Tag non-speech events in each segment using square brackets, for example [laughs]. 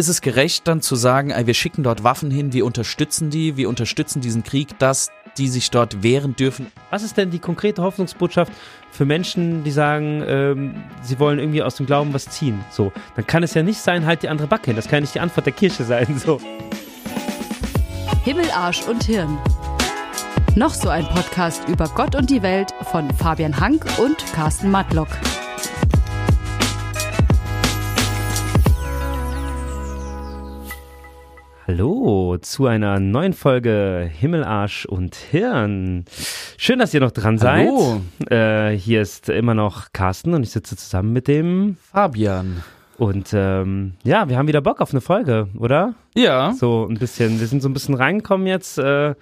ist es gerecht, dann zu sagen, ey, wir schicken dort Waffen hin, wir unterstützen die, wir unterstützen diesen Krieg, dass die sich dort wehren dürfen? Was ist denn die konkrete Hoffnungsbotschaft für Menschen, die sagen, ähm, sie wollen irgendwie aus dem Glauben was ziehen? So, dann kann es ja nicht sein, halt die andere Backe hin. Das kann ja nicht die Antwort der Kirche sein. So. Himmel, Arsch und Hirn. Noch so ein Podcast über Gott und die Welt von Fabian Hank und Carsten Matlock. Hallo zu einer neuen Folge Himmel, Arsch und Hirn. Schön, dass ihr noch dran seid. Hallo. Äh, hier ist immer noch Carsten und ich sitze zusammen mit dem Fabian. Und ähm, ja, wir haben wieder Bock auf eine Folge, oder? Ja. So ein bisschen, wir sind so ein bisschen reingekommen jetzt äh,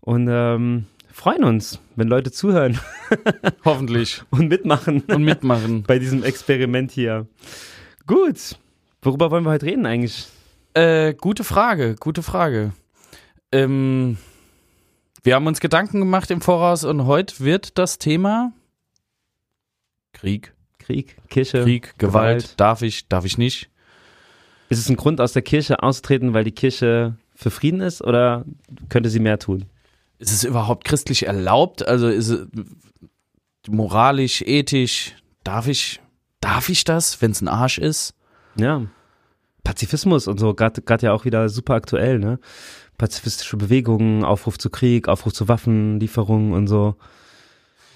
und ähm, freuen uns, wenn Leute zuhören [laughs] Hoffentlich. und mitmachen Und mitmachen. bei diesem Experiment hier. Gut, worüber wollen wir heute reden eigentlich? Äh, gute Frage, gute Frage. Ähm, wir haben uns Gedanken gemacht im Voraus und heute wird das Thema Krieg, Krieg, Kirche, Krieg, Gewalt. Darf ich, darf ich nicht? Ist es ein Grund, aus der Kirche auszutreten, weil die Kirche für Frieden ist oder könnte sie mehr tun? Ist es überhaupt christlich erlaubt? Also ist es moralisch, ethisch, darf ich, darf ich das, wenn es ein Arsch ist? Ja. Pazifismus und so, gerade ja auch wieder super aktuell, ne? Pazifistische Bewegungen, Aufruf zu Krieg, Aufruf zu Waffenlieferungen und so.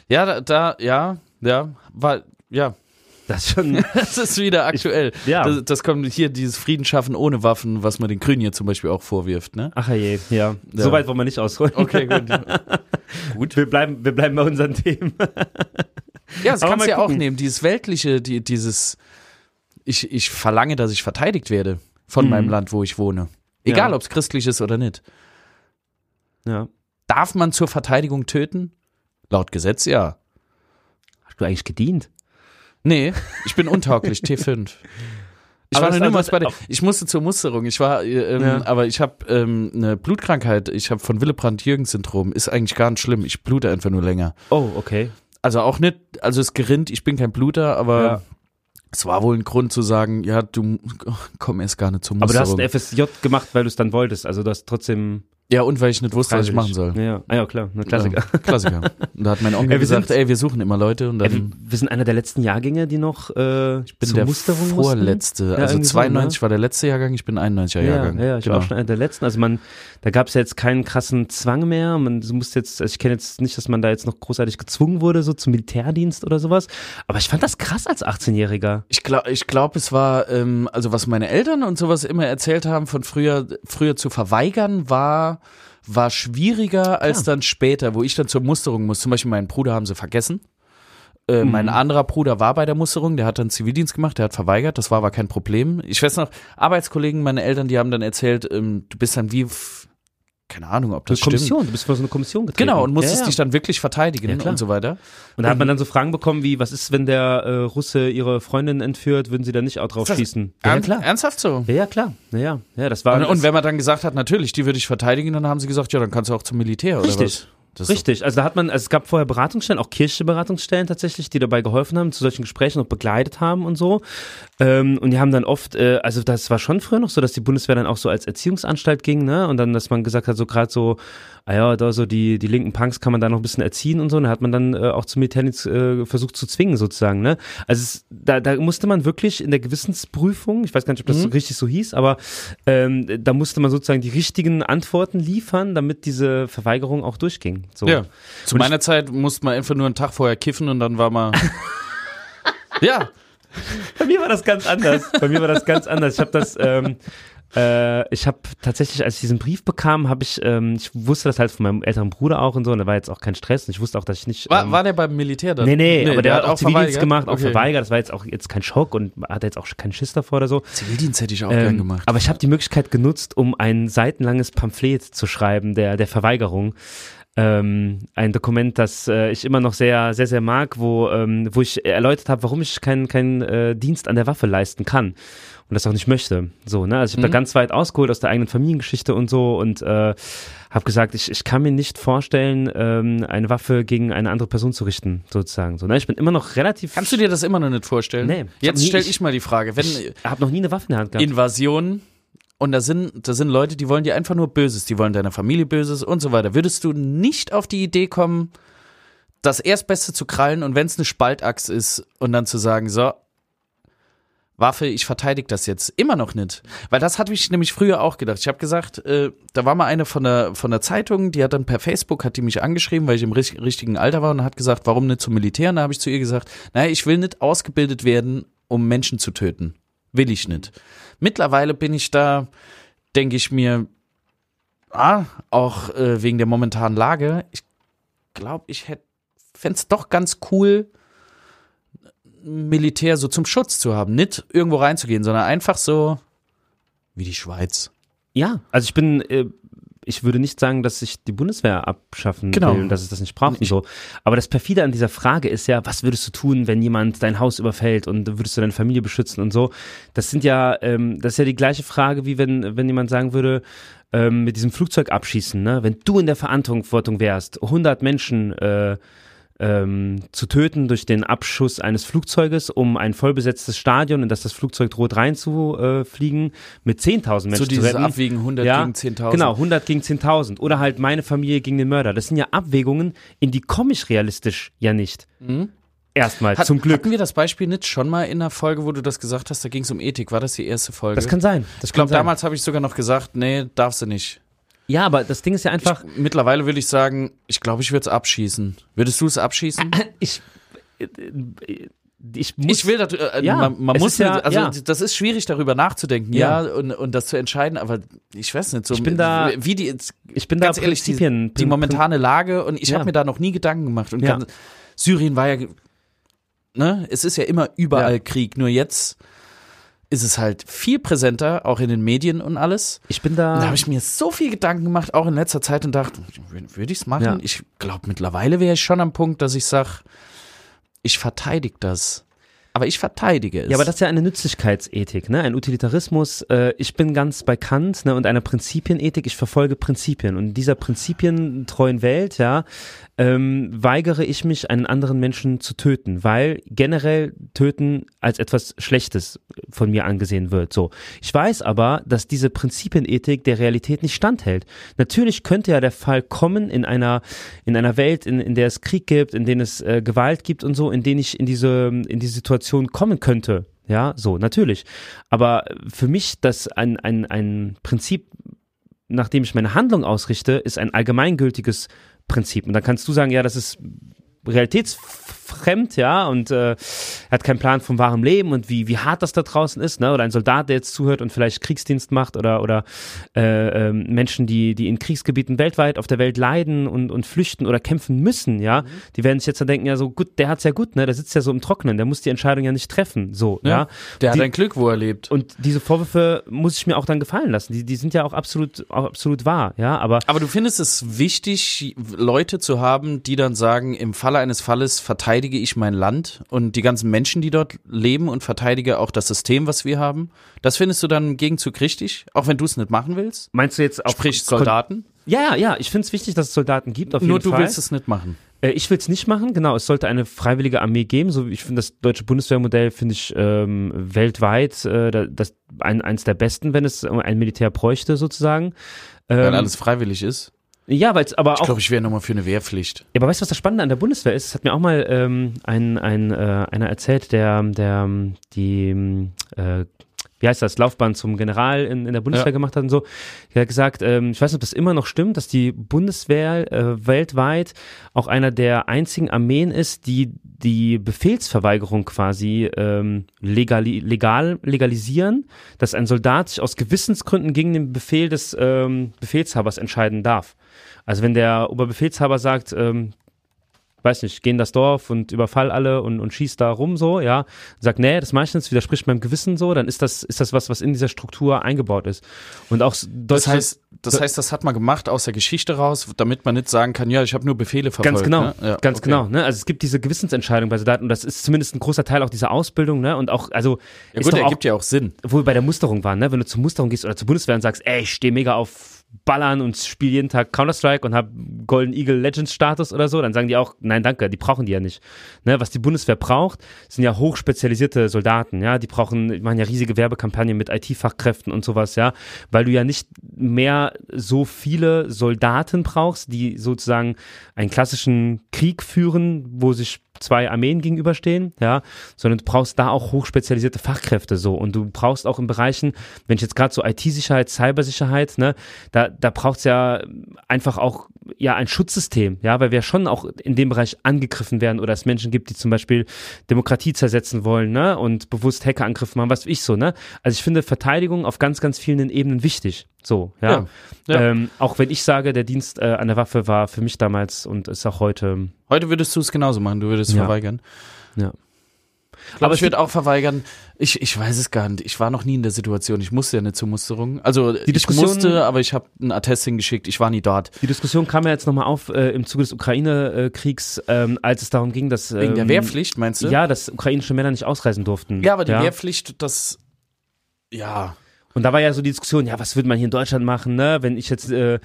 Ja, da, da ja, ja, war, ja, Das ist schon. [laughs] das ist wieder aktuell. ja. Das, das kommt hier, dieses Frieden schaffen ohne Waffen, was man den Grünen hier zum Beispiel auch vorwirft, ne? Ach je, ja. Ja. So weit wollen wir nicht ausholen. Okay, gut. [laughs] Gut. Wir bleiben, wir bleiben bei unseren Themen. Ja, das Aber kannst du ja auch nehmen, dieses weltliche, die, dieses, ich, ich verlange, dass ich verteidigt werde von Mhm. meinem Land, wo ich wohne. Egal, Ja. ob es christlich ist oder nicht. Ja. Darf man zur Verteidigung töten? Laut Gesetz ja. Hast du eigentlich gedient? Nee, ich bin untauglich, [laughs] T5. Ich Aber war niemals also- bei der, ich musste zur Musterung. Ich war, äh, ähm, Ja. aber ich habe ähm, eine Blutkrankheit. Ich habe von Willebrand-Jürgens-Syndrom. Ist eigentlich gar nicht schlimm. Ich blute einfach nur länger. Oh, okay. Also auch nicht, also es gerinnt. Ich bin kein Bluter, aber Ja. Es war wohl ein Grund zu sagen, ja, du komm erst gar nicht zur Aber du hast Musterung. ein FSJ gemacht, weil du es dann wolltest. Also du hast trotzdem. Ja, und weil ich nicht wusste, was ich machen soll. Ja, ah, ja klar, na Klassiker. Ja, Klassiker. [laughs] Und da hat mein Onkel wir gesagt, sind- ey, wir suchen immer Leute und dann wir sind einer der letzten Jahrgänge, die noch äh, ich bin der Musterung vorletzte. Ja, also irgendwie so, 92 war der letzte Jahrgang, ich bin 91er mussten. Ja, Jahrgang. ja, ich war Genau. auch schon einer der letzten. Also man, da gab es ja jetzt keinen krassen Zwang mehr. Man muss jetzt, also ich kenne jetzt nicht, dass man da jetzt noch großartig gezwungen wurde, so zum Militärdienst oder sowas. Aber ich fand das krass als 18-Jähriger. Ich glaube, ich glaub, es war, ähm, also was meine Eltern und sowas immer erzählt haben von früher, früher zu verweigern, war, war schwieriger als dann später, wo ich dann zur Musterung muss. Zum Beispiel meinen Bruder haben sie vergessen. Äh, Mein anderer Bruder war bei der Musterung, der hat dann Zivildienst gemacht, der hat verweigert, das war aber kein Problem. Ich weiß noch, Arbeitskollegen, meine Eltern, die haben dann erzählt, ähm, du bist dann wie, keine Ahnung, ob das Eine stimmt. Kommission, du bist vor so eine Kommission getreten. Genau, und musstest ja, ja. dich dann wirklich verteidigen Ja, und so weiter. Und da hat man dann so Fragen bekommen wie, was ist, wenn der äh, Russe ihre Freundin entführt, würden sie dann nicht auch drauf das schießen? Ja, klar. Ernsthaft so? Ja, ja, klar. Ja, ja, ja das war Und, und wenn man dann gesagt hat, natürlich, die würde ich verteidigen, dann haben sie gesagt, ja, dann kannst du auch zum Militär oder Richtig. was? Das Richtig, also da hat man, also es gab vorher Beratungsstellen, auch kirchliche Beratungsstellen tatsächlich, die dabei geholfen haben, zu solchen Gesprächen noch begleitet haben und so. Ähm, und die haben dann oft, äh, also das war schon früher noch so, dass die Bundeswehr dann auch so als Erziehungsanstalt ging, ne? Und dann, dass man gesagt hat, so gerade so, ah ja, da so die, die linken Punks kann man da noch ein bisschen erziehen und so. Und da hat man dann äh, auch zum Militärdienst äh, versucht zu zwingen, sozusagen, ne? Also es, da, da musste man wirklich in der Gewissensprüfung, ich weiß gar nicht, ob das so richtig so hieß, aber ähm, da musste man sozusagen die richtigen Antworten liefern, damit diese Verweigerung auch durchging. So. Ja. Zu meiner Zeit musste man einfach nur einen Tag vorher kiffen und dann war man. [laughs] ja. Bei mir war das ganz anders. Bei mir war das ganz anders. Ich habe das, ähm, äh, ich habe tatsächlich, als ich diesen Brief bekam, habe ich, ähm, ich wusste das halt von meinem älteren Bruder auch und so, und da war jetzt auch kein Stress. Und ich wusste auch, dass ich nicht. War, ähm, war der beim Militär dann? Nee, nee, aber der, hat auch Zivildienst verweigert? gemacht, auch Okay. verweigert. Das war jetzt auch jetzt kein Schock und hat jetzt auch keinen Schiss davor oder so. Zivildienst hätte ich auch gern Ähm, gemacht. Aber ich habe die Möglichkeit genutzt, um ein seitenlanges Pamphlet zu schreiben, der, der Verweigerung. Ähm, ein Dokument, das äh, ich immer noch sehr, sehr, sehr mag, wo, ähm, wo ich erläutert habe, warum ich keinen keinen äh, Dienst an der Waffe leisten kann und das auch nicht möchte. So, ne? Also ich habe da ganz weit ausgeholt aus der eigenen Familiengeschichte und so und äh, habe gesagt, ich, ich kann mir nicht vorstellen, ähm, eine Waffe gegen eine andere Person zu richten, sozusagen. So, ne? Ich bin immer noch relativ. Kannst du dir das immer noch nicht vorstellen? Nee. Jetzt stelle ich- ich, mal die Frage, wenn ich habe noch nie eine Waffe in der Hand gehabt. Invasion und da sind, da sind Leute, die wollen dir einfach nur Böses, die wollen deiner Familie Böses und so weiter. Würdest du nicht auf die Idee kommen, das Erstbeste zu krallen und wenn es eine Spaltachs ist und dann zu sagen, so, Waffe, ich verteidige das jetzt immer noch nicht. Weil das hatte ich nämlich früher auch gedacht. Ich habe gesagt, äh, da war mal eine von der, von der Zeitung, die hat dann per Facebook, hat die mich angeschrieben, weil ich im ri- richtigen Alter war und hat gesagt, warum nicht zum Militär? Und da habe ich zu ihr gesagt, naja, ich will nicht ausgebildet werden, um Menschen zu töten. Will ich nicht. Mittlerweile bin ich da, denke ich mir, ah, auch äh, wegen der momentanen Lage, ich glaube, ich fände es doch ganz cool, Militär so zum Schutz zu haben. Nicht irgendwo reinzugehen, sondern einfach so wie die Schweiz. Ja, also ich bin, äh, ich würde nicht sagen, dass ich die Bundeswehr abschaffen Genau. will und dass es das nicht braucht und so. Aber das perfide an dieser Frage ist ja, was würdest du tun, wenn jemand dein Haus überfällt und würdest du deine Familie beschützen und so? Das sind ja, ähm, das ist ja die gleiche Frage, wie wenn, wenn jemand sagen würde, ähm, mit diesem Flugzeug abschießen, ne? Wenn du in der Verantwortung wärst, 100 Menschen äh, ähm, zu töten durch den Abschuss eines Flugzeuges, um ein vollbesetztes Stadion, in das das Flugzeug droht reinzufliegen, mit 10.000 Menschen so zu retten. Abwiegen 100 ja, gegen 10.000. Genau, 100 gegen 10.000. Oder halt meine Familie gegen den Mörder. Das sind ja Abwägungen, in die komme ich realistisch ja nicht. Erstmal, Mhm. Hat, zum Glück. Hatten wir das Beispiel nicht schon mal in der Folge, wo du das gesagt hast, da ging es um Ethik. War das die erste Folge? Das kann sein. Das ich glaube, damals habe ich sogar noch gesagt, nee, darfst du nicht. Ja, aber das Ding ist ja einfach, Ich, mittlerweile würde ich sagen, ich glaube, ich würde es abschießen. Würdest du es abschießen? [laughs] ich, äh, äh, ich muss, Ich will, das, äh, Ja, man, man muss, ja- also ja. das ist schwierig, darüber nachzudenken, ja, Ja. und, und das zu entscheiden, aber ich weiß nicht, so Ich bin da- wie die, ich bin da ganz ehrlich, die, die momentane Lage und ich Ja. habe mir da noch nie Gedanken gemacht und ganz, Syrien war ja, ne, es ist ja immer überall. Krieg, nur jetzt ist es halt viel präsenter, auch in den Medien und alles. ich bin da, da habe ich mir so viel Gedanken gemacht, auch in letzter Zeit und dachte, würde ich es machen? Ja. Ich glaube, mittlerweile wäre ich schon am Punkt, dass ich sage, ich verteidige das. Aber ich verteidige es. Ja, aber das ist ja eine Nützlichkeitsethik, ne? Ein Utilitarismus. Äh, ich bin ganz bei Kant, ne? Und einer Prinzipienethik. Ich verfolge Prinzipien. Und in dieser prinzipientreuen Welt, ja, ähm, weigere ich mich, einen anderen Menschen zu töten, weil generell töten als etwas Schlechtes von mir angesehen wird. So. Ich weiß aber, dass diese Prinzipienethik der Realität nicht standhält. Natürlich könnte ja der Fall kommen in einer, in einer Welt, in, in der es Krieg gibt, in denen es äh, Gewalt gibt und so, in denen ich in diese, in die Situation kommen könnte. Ja, so, natürlich. Aber für mich, das ein, ein, ein Prinzip, nach dem ich meine Handlung ausrichte, ist ein allgemeingültiges Prinzip. Und dann kannst du sagen, ja, das ist realitätsfremd, ja, und äh, hat keinen Plan vom wahren Leben und wie, wie hart das da draußen ist, ne? Oder ein Soldat, der jetzt zuhört und vielleicht Kriegsdienst macht oder, oder äh, ähm, Menschen, die, die in Kriegsgebieten weltweit auf der Welt leiden und, und flüchten oder kämpfen müssen, ja, die werden sich jetzt dann denken, ja, so gut, der hat's ja gut, ne? Der sitzt ja so im Trocknen, der muss die Entscheidung ja nicht treffen. So, ja. ja, der hat Die- ein Glück, wo er lebt. Und diese Vorwürfe muss ich mir auch dann gefallen lassen. Die, die sind ja auch absolut, auch absolut wahr, ja, aber Aber du findest es wichtig, Leute zu haben, die dann sagen, im Falle eines Falles verteidige ich mein Land und die ganzen Menschen, die dort leben und verteidige auch das System, was wir haben. Das findest du dann im Gegenzug richtig, auch wenn du es nicht machen willst? meinst du jetzt auch Sprich Soldaten? Ja, ja, ich finde es wichtig, dass es Soldaten gibt, auf Nur jeden du Fall. willst es nicht machen. Äh, ich will es nicht machen, genau. Es sollte eine freiwillige Armee geben. So, ich finde das deutsche Bundeswehrmodell finde ich ähm, weltweit äh, da- das ein, eins der besten, wenn es ein Militär bräuchte sozusagen. Weil Ähm, alles freiwillig ist. Ja, weil es aber Ich auch glaube, ich wäre nochmal für eine Wehrpflicht. Ja, aber weißt du, was das Spannende an der Bundeswehr ist? Es hat mir auch mal ähm, ein, ein, äh, einer erzählt, der, der ähm, die, äh, wie heißt das, Laufbahn zum General in, in der Bundeswehr Ja. gemacht hat und so. Der hat gesagt, ähm, ich weiß nicht, ob das immer noch stimmt, dass die Bundeswehr äh, weltweit auch einer der einzigen Armeen ist, die die Befehlsverweigerung quasi ähm, legali legal legalisieren, dass ein Soldat sich aus Gewissensgründen gegen den Befehl des ähm, Befehlshabers entscheiden darf. Also wenn der Oberbefehlshaber sagt, ähm, weiß nicht, geh in das Dorf und überfall alle und, und schieß da rum so, ja, sagt, nee, das mache ich nicht, das widerspricht meinem Gewissen so, dann ist das, ist das was, was in dieser Struktur eingebaut ist. Und auch Das heißt, das heißt, das hat man gemacht aus der Geschichte raus, damit man nicht sagen kann, ja, ich habe nur Befehle verfolgt. Ganz genau, ne? ja, ganz okay. genau. Ne? Also es gibt diese Gewissensentscheidung bei Soldaten und das ist zumindest ein großer Teil auch dieser Ausbildung, ne? Und auch, also Ja ist gut, doch der auch, gibt ja auch Sinn. wo wir bei der Musterung waren, ne? Wenn du zur Musterung gehst oder zur Bundeswehr und sagst, ey, ich stehe mega auf ballern und spiele jeden Tag Counter-Strike und habe Golden Eagle Legends Status oder so, dann sagen die auch, nein, danke, die brauchen die ja nicht. Ne, was die Bundeswehr braucht, sind ja hochspezialisierte Soldaten, ja, die brauchen, die machen ja riesige Werbekampagnen mit IT-Fachkräften und sowas, ja, weil du ja nicht mehr so viele Soldaten brauchst, die sozusagen einen klassischen Krieg führen, wo sich zwei Armeen gegenüberstehen, ja, sondern du brauchst da auch hochspezialisierte Fachkräfte so. Und du brauchst auch in Bereichen, wenn ich jetzt gerade so IT-Sicherheit, Cybersicherheit, ne, da, da braucht es ja einfach auch ja ein Schutzsystem, ja, weil wir schon auch in dem Bereich angegriffen werden oder es Menschen gibt, die zum Beispiel Demokratie zersetzen wollen, ne, und bewusst Hackerangriffe machen, was ich so, ne. Also ich finde Verteidigung auf ganz, ganz vielen Ebenen wichtig. So, ja. Ja, ja. Ähm, auch wenn ich sage, der Dienst äh, an der Waffe war für mich damals und ist auch heute. Heute würdest du es genauso machen, du würdest Ja. verweigern. Ja. Ich glaube, Aber ich würde auch verweigern. Ich, ich weiß es gar nicht. Ich war noch nie in der Situation. Ich musste ja eine Zumusterung. Also ich Diskussion- musste, aber ich habe einen Attest hingeschickt. Ich war nie dort. Die Diskussion kam ja jetzt nochmal auf äh, im Zuge des Ukraine-Kriegs, ähm, als es darum ging, dass. Ähm, Wegen der Wehrpflicht, meinst du? Ja, dass ukrainische Männer nicht ausreisen durften. Ja, aber die Wehrpflicht, das. Ja. Und da war ja so die Diskussion, ja, was würde man hier in Deutschland machen, ne? Wenn ich jetzt. Äh,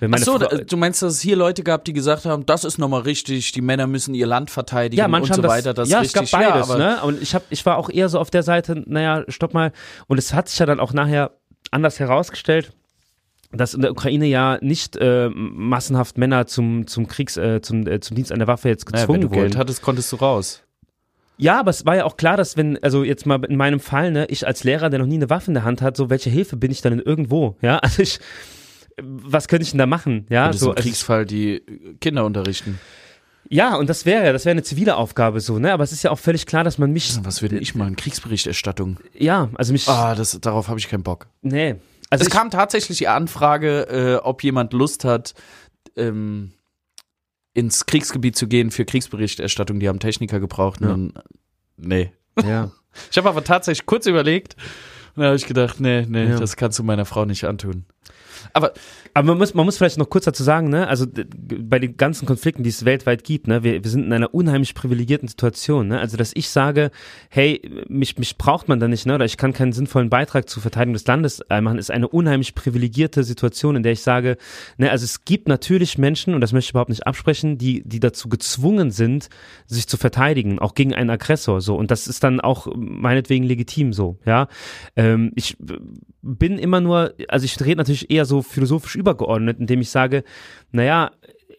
wenn meine Ach so, Frau, da- du meinst, dass es hier Leute gab, die gesagt haben, das ist nochmal richtig, die Männer müssen ihr Land verteidigen ja, und so haben weiter. das, Das ja, ist es gab richtig. beides, ja, ne? Und ich hab, ich war auch eher so auf der Seite, naja, stopp mal. Und es hat sich ja dann auch nachher anders herausgestellt, dass in der Ukraine ja nicht äh, massenhaft Männer zum zum Kriegs äh, zum äh, zum Dienst an der Waffe jetzt naja, wenn gezwungen du Geld wurden. hattest, konntest du raus. Ja, aber es war ja auch klar, dass wenn, also jetzt mal in meinem Fall, ne, ich als Lehrer, der noch nie eine Waffe in der Hand hat, so welche Hilfe bin ich dann in irgendwo, ja? [laughs] Also ich, was könnte ich denn da machen, ja? So, im Kriegsfall die Kinder unterrichten. ja, und das wäre, das wäre eine zivile Aufgabe so, ne? Aber es ist ja auch völlig klar, dass man mich, Was würde ich machen? Kriegsberichterstattung. ja, also mich, Ah, das, darauf habe ich keinen Bock. nee. Also es ich, kam tatsächlich die Anfrage, äh, ob jemand Lust hat, ähm, ins Kriegsgebiet zu gehen für Kriegsberichterstattung. Die haben Techniker gebraucht. Ja. Und, nee. ja. [laughs] Ich habe aber tatsächlich kurz überlegt und da habe ich gedacht, nee, nee, Ja. das kannst du meiner Frau nicht antun. Aber Aber man muss, man muss vielleicht noch kurz dazu sagen, ne, also bei den ganzen Konflikten, die es weltweit gibt, ne, wir, wir sind in einer unheimlich privilegierten Situation, ne, also dass ich sage, hey, mich, mich braucht man da nicht, ne, oder ich kann keinen sinnvollen Beitrag zur Verteidigung des Landes äh, machen, ist eine unheimlich privilegierte Situation, in der ich sage, ne, also es gibt natürlich Menschen, und das möchte ich überhaupt nicht absprechen, die, die dazu gezwungen sind, sich zu verteidigen, auch gegen einen Aggressor, so, und das ist dann auch meinetwegen legitim so, ja, ähm, ich b- bin immer nur, also ich rede natürlich eher so philosophisch übergeordnet, indem ich sage, naja,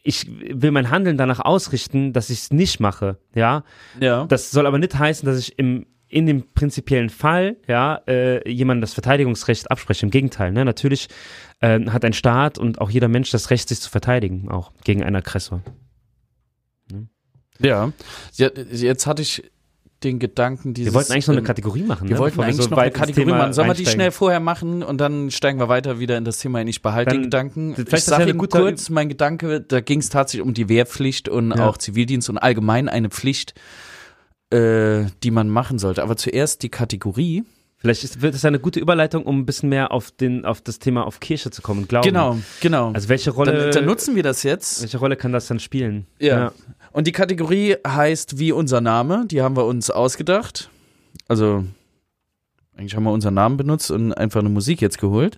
ich will mein Handeln danach ausrichten, dass ich es nicht mache, ja. ja, Das soll aber nicht heißen, dass ich im in dem prinzipiellen Fall, ja, äh, jemandem das Verteidigungsrecht abspreche. Im Gegenteil, ne? Natürlich äh, hat ein Staat und auch jeder Mensch das Recht, sich zu verteidigen, auch gegen einen Aggressor. ja. Ja, Jetzt hatte ich den Gedanken, dieses. Wir wollten eigentlich noch eine Kategorie machen. Wir ne? wollten eigentlich so noch eine Kategorie machen. Sollen wir die schnell vorher machen und dann steigen wir weiter wieder in das Thema ein. Ich behalte den Dann- Gedanken. vielleicht ich sage ja Ihnen kurz, mein Gedanke, da ging es tatsächlich um die Wehrpflicht und Ja. auch Zivildienst und allgemein eine Pflicht, äh, die man machen sollte. Aber zuerst die Kategorie. Vielleicht ist, wird es eine gute Überleitung, um ein bisschen mehr auf, den, auf das Thema auf Kirche zu kommen und Glauben. Genau, genau. Also welche Rolle, dann, dann nutzen wir das jetzt. welche Rolle kann das dann spielen? Ja. Und die Kategorie heißt wie unser Name. Die haben wir uns ausgedacht. Also, eigentlich haben wir unseren Namen benutzt und einfach eine Musik jetzt geholt.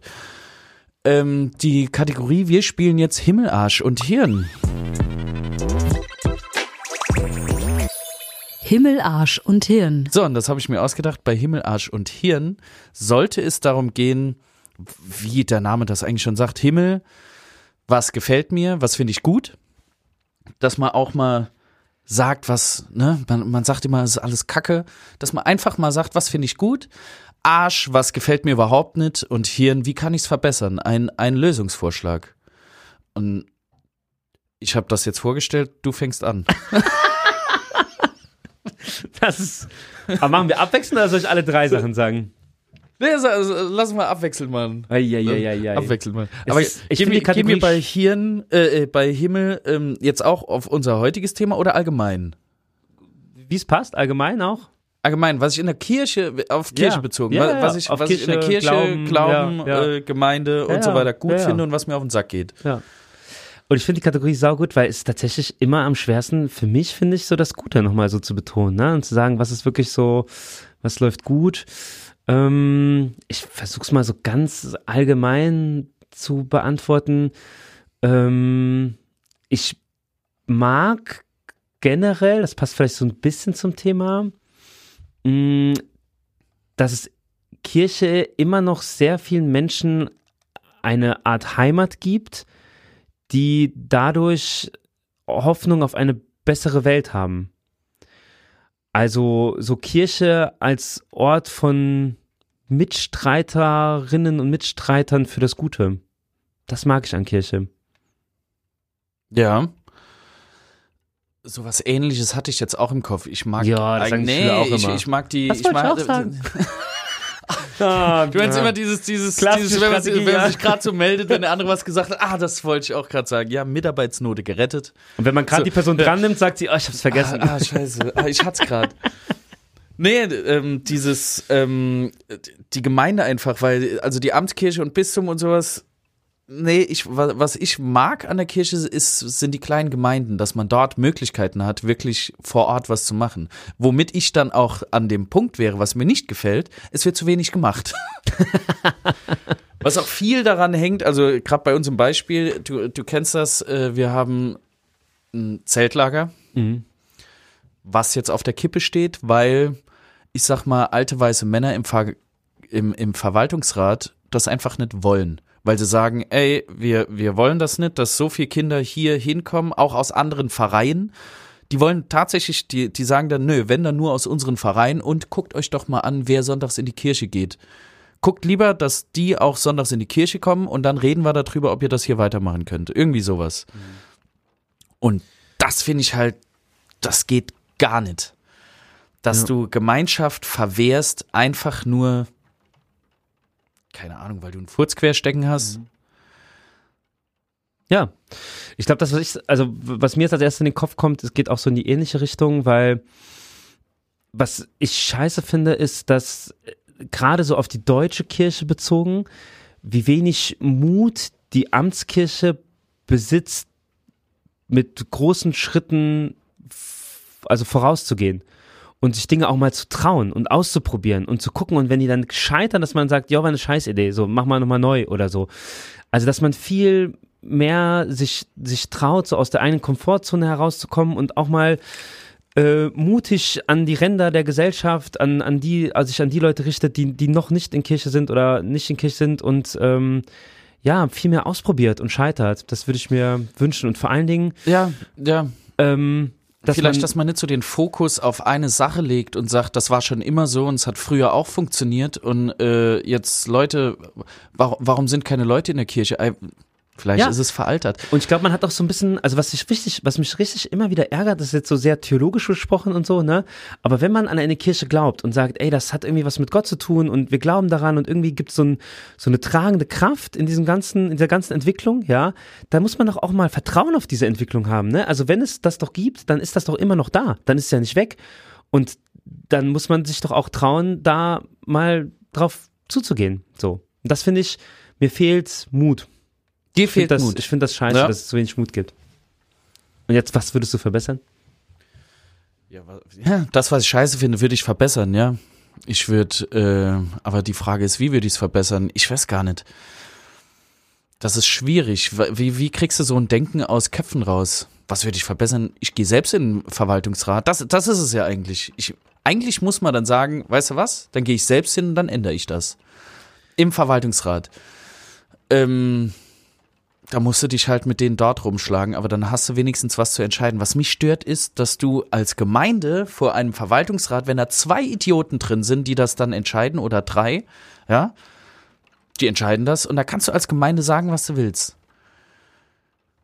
Ähm, die Kategorie, wir spielen jetzt Himmelarsch und Hirn. Himmel, Arsch und Hirn. So, und das habe ich mir ausgedacht. Bei Himmelarsch und Hirn sollte es darum gehen, wie der Name das eigentlich schon sagt, Himmel, was gefällt mir, was finde ich gut, dass man auch mal sagt, was, ne, man, man sagt immer, es ist alles Kacke, dass man einfach mal sagt, was finde ich gut, Arsch, was gefällt mir überhaupt nicht und Hirn, wie kann ich es verbessern? Ein, ein Lösungsvorschlag. Und ich habe das jetzt vorgestellt, du fängst an. [laughs] Das ist. Aber machen wir abwechselnd oder soll ich alle drei Sachen sagen? Nee, also, lass mal abwechseln, Mann. Eieieiei. Abwechseln mal. Es Aber ist- ich gehen, finde gehen wir Kategorie- bei Hirn, äh, äh, bei Himmel ähm, jetzt auch auf unser heutiges Thema oder allgemein? Wie es passt, allgemein auch. Allgemein, was ich in der Kirche, auf Kirche Ja. bezogen, Ja, wa- ja, was ich, was ich in der Kirche, Kirche, Glauben, Glauben, ja. Äh, Gemeinde und so weiter gut finde und was mir auf den Sack geht. Ja. Und ich finde die Kategorie saugut, weil es ist tatsächlich immer am schwersten, für mich finde ich, so das Gute nochmal so zu betonen, ne? Und zu sagen, was ist wirklich so, was läuft gut. Ähm, ich versuch's mal so ganz allgemein zu beantworten. Ähm, ich mag generell, das passt vielleicht so ein bisschen zum Thema, mh, dass es Kirche immer noch sehr vielen Menschen eine Art Heimat gibt, die dadurch Hoffnung auf eine bessere Welt haben. Also so Kirche als Ort von Mitstreiterinnen und Mitstreitern für das Gute. Das mag ich an Kirche. Ja. Sowas ähnliches hatte ich jetzt auch im Kopf. Ich mag Ja, das sagen nee, auch ich, immer. ich mag die. Das ich wollte ich mag, auch sagen. [laughs] [laughs] Du meinst immer dieses, dieses, Klassische dieses wenn, man, wenn man ja. sich gerade so meldet, wenn der andere was gesagt hat, ah, das wollte ich auch gerade sagen. Ja, Mitarbeitsnote gerettet. Und wenn man gerade So, die Person dran nimmt, sagt sie, oh, ich hab's vergessen. Ah, ah scheiße. Ah, ich hat's gerade. [laughs] Nee, ähm, dieses, ähm, die Gemeinde einfach, weil, also die Amtskirche und Bistum und sowas, nee, ich, wa- was ich mag an der Kirche ist, sind die kleinen Gemeinden, dass man dort Möglichkeiten hat, wirklich vor Ort was zu machen. Womit ich dann auch an dem Punkt wäre, was mir nicht gefällt, es wird zu wenig gemacht. [laughs] was auch viel daran hängt, also gerade bei uns im Beispiel, du, du kennst das, äh, wir haben ein Zeltlager, Mhm. was jetzt auf der Kippe steht, weil ich sag mal, alte weiße Männer im, Ver im, im Verwaltungsrat das einfach nicht wollen. Weil sie sagen, ey, wir, wir wollen das nicht, dass so viele Kinder hier hinkommen, auch aus anderen Vereinen. Die wollen tatsächlich, die, die sagen dann, nö, wenn dann nur aus unseren Vereinen und guckt euch doch mal an, wer sonntags in die Kirche geht. Guckt lieber, dass die auch sonntags in die Kirche kommen und dann reden wir darüber, ob ihr das hier weitermachen könnt. Irgendwie sowas. Und das finde ich halt, das geht gar nicht. Dass Ja. du Gemeinschaft verwehrst, einfach nur, keine Ahnung, weil du einen Furz querstecken hast. Ja, ich glaube, das, was ich, also was mir jetzt als erstes in den Kopf kommt, es geht auch so in die ähnliche Richtung, weil was ich scheiße finde, ist, dass äh, gerade so auf die deutsche Kirche bezogen, wie wenig Mut die Amtskirche besitzt, mit großen Schritten also vorauszugehen und sich Dinge auch mal zu trauen und auszuprobieren und zu gucken und wenn die dann scheitern, dass man sagt, ja, war eine Scheißidee, so mach mal nochmal neu oder so. Also, dass man viel mehr sich, sich traut, so aus der eigenen Komfortzone herauszukommen und auch mal äh, mutig an die Ränder der Gesellschaft, an, an die, also sich an die Leute richtet, die, die noch nicht in Kirche sind oder nicht in Kirche sind und ähm, ja, viel mehr ausprobiert und scheitert. Das würde ich mir wünschen. Und vor allen Dingen, Ja, ja. ähm, dass Vielleicht, man, dass man nicht so den Fokus auf eine Sache legt und sagt, das war schon immer so und es hat früher auch funktioniert und äh, jetzt Leute, warum, warum sind keine Leute in der Kirche? Vielleicht Ja. ist es veraltert. Und ich glaube, man hat auch so ein bisschen, also was ich richtig, was mich richtig immer wieder ärgert, ist jetzt so sehr theologisch gesprochen und so, ne? Aber wenn man an eine Kirche glaubt und sagt, ey, das hat irgendwie was mit Gott zu tun und wir glauben daran und irgendwie gibt es so, ein, so eine tragende Kraft in diesem ganzen, in dieser ganzen Entwicklung, ja, da muss man doch auch mal Vertrauen auf diese Entwicklung haben, ne? Also wenn es das doch gibt, dann ist das doch immer noch da. Dann ist es ja nicht weg. Und dann muss man sich doch auch trauen, da mal drauf zuzugehen. So. Und das finde ich, mir fehlt Mut. Dir Ich finde fehlt das, Mut. ich find das scheiße, Ja. dass es so wenig Mut gibt. Und jetzt, was würdest du verbessern? Ja, ja, das, was ich scheiße finde, würde ich verbessern, ja. Ich würde, äh, aber die Frage ist, wie würde ich es verbessern? Ich weiß gar nicht. Das ist schwierig. Wie, wie kriegst du so ein Denken aus Köpfen raus? Was würde ich verbessern? Ich gehe selbst in den Verwaltungsrat. Das, das ist es ja eigentlich. Ich, eigentlich muss man dann sagen, weißt du was? Dann gehe ich selbst hin und dann ändere ich das. Im Verwaltungsrat. Ähm, da musst du dich halt mit denen dort rumschlagen, aber dann hast du wenigstens was zu entscheiden. Was mich stört, ist, dass du als Gemeinde vor einem Verwaltungsrat, wenn da zwei Idioten drin sind, die das dann entscheiden oder drei, ja, die entscheiden das und da kannst du als Gemeinde sagen, was du willst.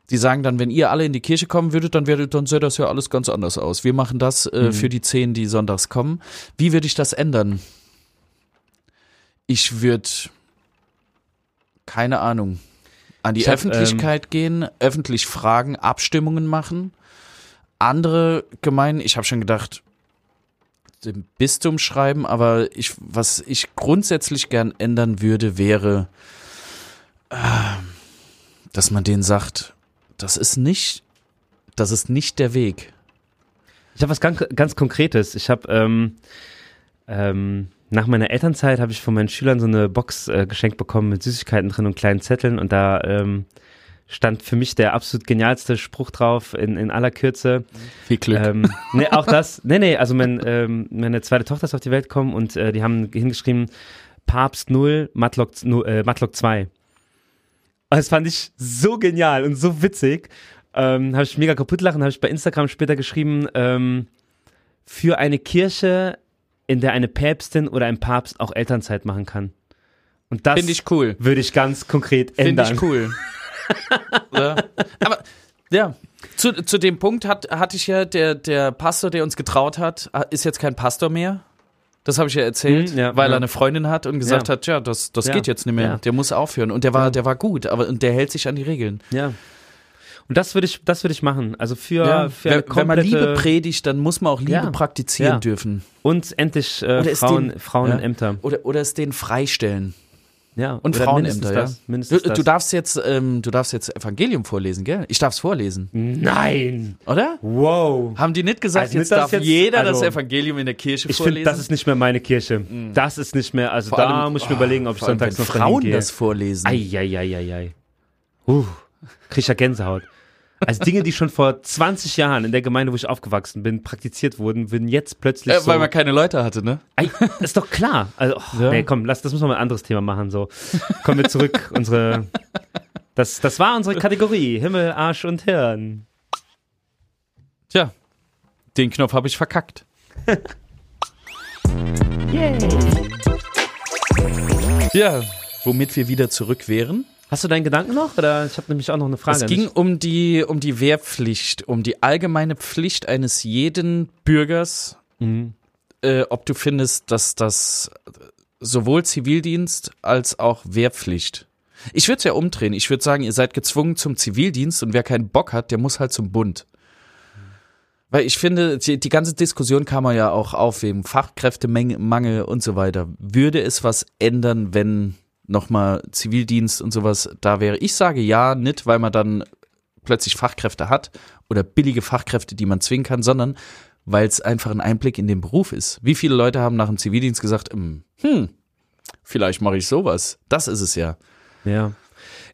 Die sagen dann, wenn ihr alle in die Kirche kommen würdet, dann wäre, dann sähe das ja alles ganz anders aus. Wir machen das äh, für die zehn, die sonntags kommen. Wie würde ich das ändern? Ich würde, keine Ahnung, an die Ich hab, Öffentlichkeit gehen, öffentlich fragen, Abstimmungen machen. Andere Gemeinden, ich habe schon gedacht, dem Bistum schreiben, aber ich, was ich grundsätzlich gern ändern würde, wäre, äh, dass man denen sagt, das ist nicht, das ist nicht der Weg. Ich habe was ganz, ganz Konkretes. Ich habe ähm, ähm, nach meiner Elternzeit habe ich von meinen Schülern so eine Box äh, geschenkt bekommen mit Süßigkeiten drin und kleinen Zetteln und da ähm, stand für mich der absolut genialste Spruch drauf in, in aller Kürze. Viel Glück. Ähm, nee, auch das. Nee, nee, also mein, ähm, meine zweite Tochter ist auf die Welt gekommen und äh, die haben hingeschrieben, Papst 0, Matlock, äh, Matlock 2. Das fand ich so genial und so witzig. Ähm, habe ich mega kaputt lachen, habe ich bei Instagram später geschrieben, ähm, für eine Kirche, in der eine Päpstin oder ein Papst auch Elternzeit machen kann. Und das Finde ich cool. würde ich ganz konkret Finde ändern. ich cool. [laughs] ja. Aber ja, zu, zu dem Punkt hat, hatte ich ja, der, der Pastor, der uns getraut hat, ist jetzt kein Pastor mehr. Das habe ich ja erzählt, Mhm, ja, weil ja. er eine Freundin hat und gesagt hat, ja, das, das geht jetzt nicht mehr. Der muss aufhören. Und der war, der war gut, aber und der hält sich an die Regeln. Ja. Und das würde ich, das würde ich machen. Also für, für eine wenn, wenn man Liebe komplette- predigt, dann muss man auch Liebe Ja. praktizieren Ja. dürfen. und endlich äh, Frauen, den- Frauen ja. in Ämter. Oder, oder es den freistellen. Ja. Und Frauenämter, ja. das, Du, das. du darfst jetzt, ähm, du darfst jetzt Evangelium vorlesen, gell? Ich darf's vorlesen, Nein! oder? Wow! Haben die nicht gesagt, Also jetzt darf jetzt- jeder das also- Evangelium in der Kirche Ich vorlesen? finde, das ist nicht mehr meine Kirche. Das ist nicht mehr, also Vor da allem- muss ich mir überlegen, ob ich sonntags noch Frauen das vorlesen. Eieieiei. Uh, krieg ich ja Gänsehaut. Also Dinge, die schon vor 20 Jahren in der Gemeinde, wo ich aufgewachsen bin, praktiziert wurden, würden jetzt plötzlich äh, so... weil man keine Leute hatte, ne? Ei, ist doch klar. Also, oh, Ja. nee, komm, lass, das müssen wir mal ein anderes Thema machen. So, kommen wir zurück. unsere, das, das war unsere Kategorie: Himmel, Arsch und Hirn. Tja, den Knopf habe ich verkackt. [laughs] Ja, womit wir wieder zurück wären. Hast du deinen Gedanken noch? Oder ich habe nämlich auch noch eine Frage. Es ging um die, um die Wehrpflicht, um die allgemeine Pflicht eines jeden Bürgers, Mhm. äh, ob du findest, dass das sowohl Zivildienst als auch Wehrpflicht. Ich würde es ja umdrehen. Ich würde sagen, ihr seid gezwungen zum Zivildienst und wer keinen Bock hat, der muss halt zum Bund. Weil ich finde, die, die ganze Diskussion kam man ja auch auf wegen Fachkräftemangel und so weiter. Würde es was ändern, wenn nochmal Zivildienst und sowas da wäre? Ich sage ja, nicht, weil man dann plötzlich Fachkräfte hat oder billige Fachkräfte, die man zwingen kann, sondern weil es einfach ein Einblick in den Beruf ist. Wie viele Leute haben nach dem Zivildienst gesagt, hm, hm vielleicht mache ich sowas. Das ist es ja. Ja.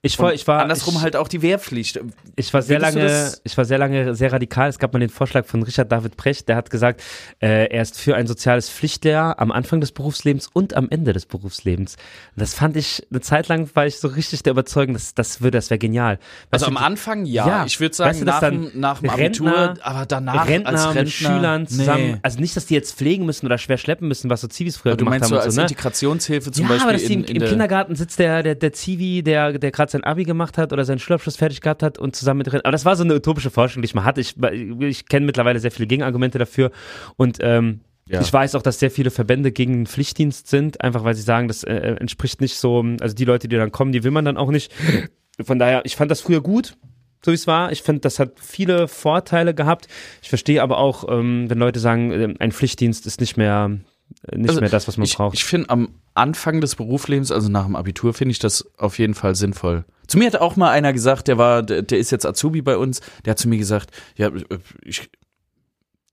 Ich war, ich war, Andersrum ich, halt auch die Wehrpflicht. Ich war sehr du lange, ich war sehr lange sehr radikal. Es gab mal den Vorschlag von Richard David Precht, der hat gesagt, äh, er ist für ein soziales Pflichtlehr am Anfang des Berufslebens und am Ende des Berufslebens. Und das fand ich eine Zeit lang war ich so richtig der Überzeugung, dass das würde, das wäre genial. Also Weißt am du, Anfang ja. Ja. Ich würde sagen, Weißt du, dass nach, dem, dann nach dem Rentner- Abitur, aber danach Rentner, als Rentner mit Schülern zusammen, Nee. also nicht, dass die jetzt pflegen müssen oder schwer schleppen müssen, was so Zivis früher Aber du gemacht meinst haben so und als so, ne? Integrationshilfe zum ja, Beispiel aber dass die in, im, in im der, Kindergarten sitzt der, der, der Zivi, der, der gerade sein Abi gemacht hat oder seinen Schulabschluss fertig gehabt hat und zusammen mit drin. Aber das war so eine utopische Forschung, die ich mal hatte. Ich, ich kenne mittlerweile sehr viele Gegenargumente dafür und ähm, Ja. ich weiß auch, dass sehr viele Verbände gegen den Pflichtdienst sind, einfach weil sie sagen, das äh, entspricht nicht so, also die Leute, die dann kommen, die will man dann auch nicht. Von daher, ich fand das früher gut, so wie es war. Ich finde, das hat viele Vorteile gehabt. Ich verstehe aber auch, ähm, wenn Leute sagen, äh, ein Pflichtdienst ist nicht mehr, äh, nicht Also mehr das, was man ich, braucht. Ich finde am Anfang des Berufslebens, also nach dem Abitur, finde ich das auf jeden Fall sinnvoll. Zu mir hat auch mal einer gesagt, der war, der, der ist jetzt Azubi bei uns, der hat zu mir gesagt, ja, ich,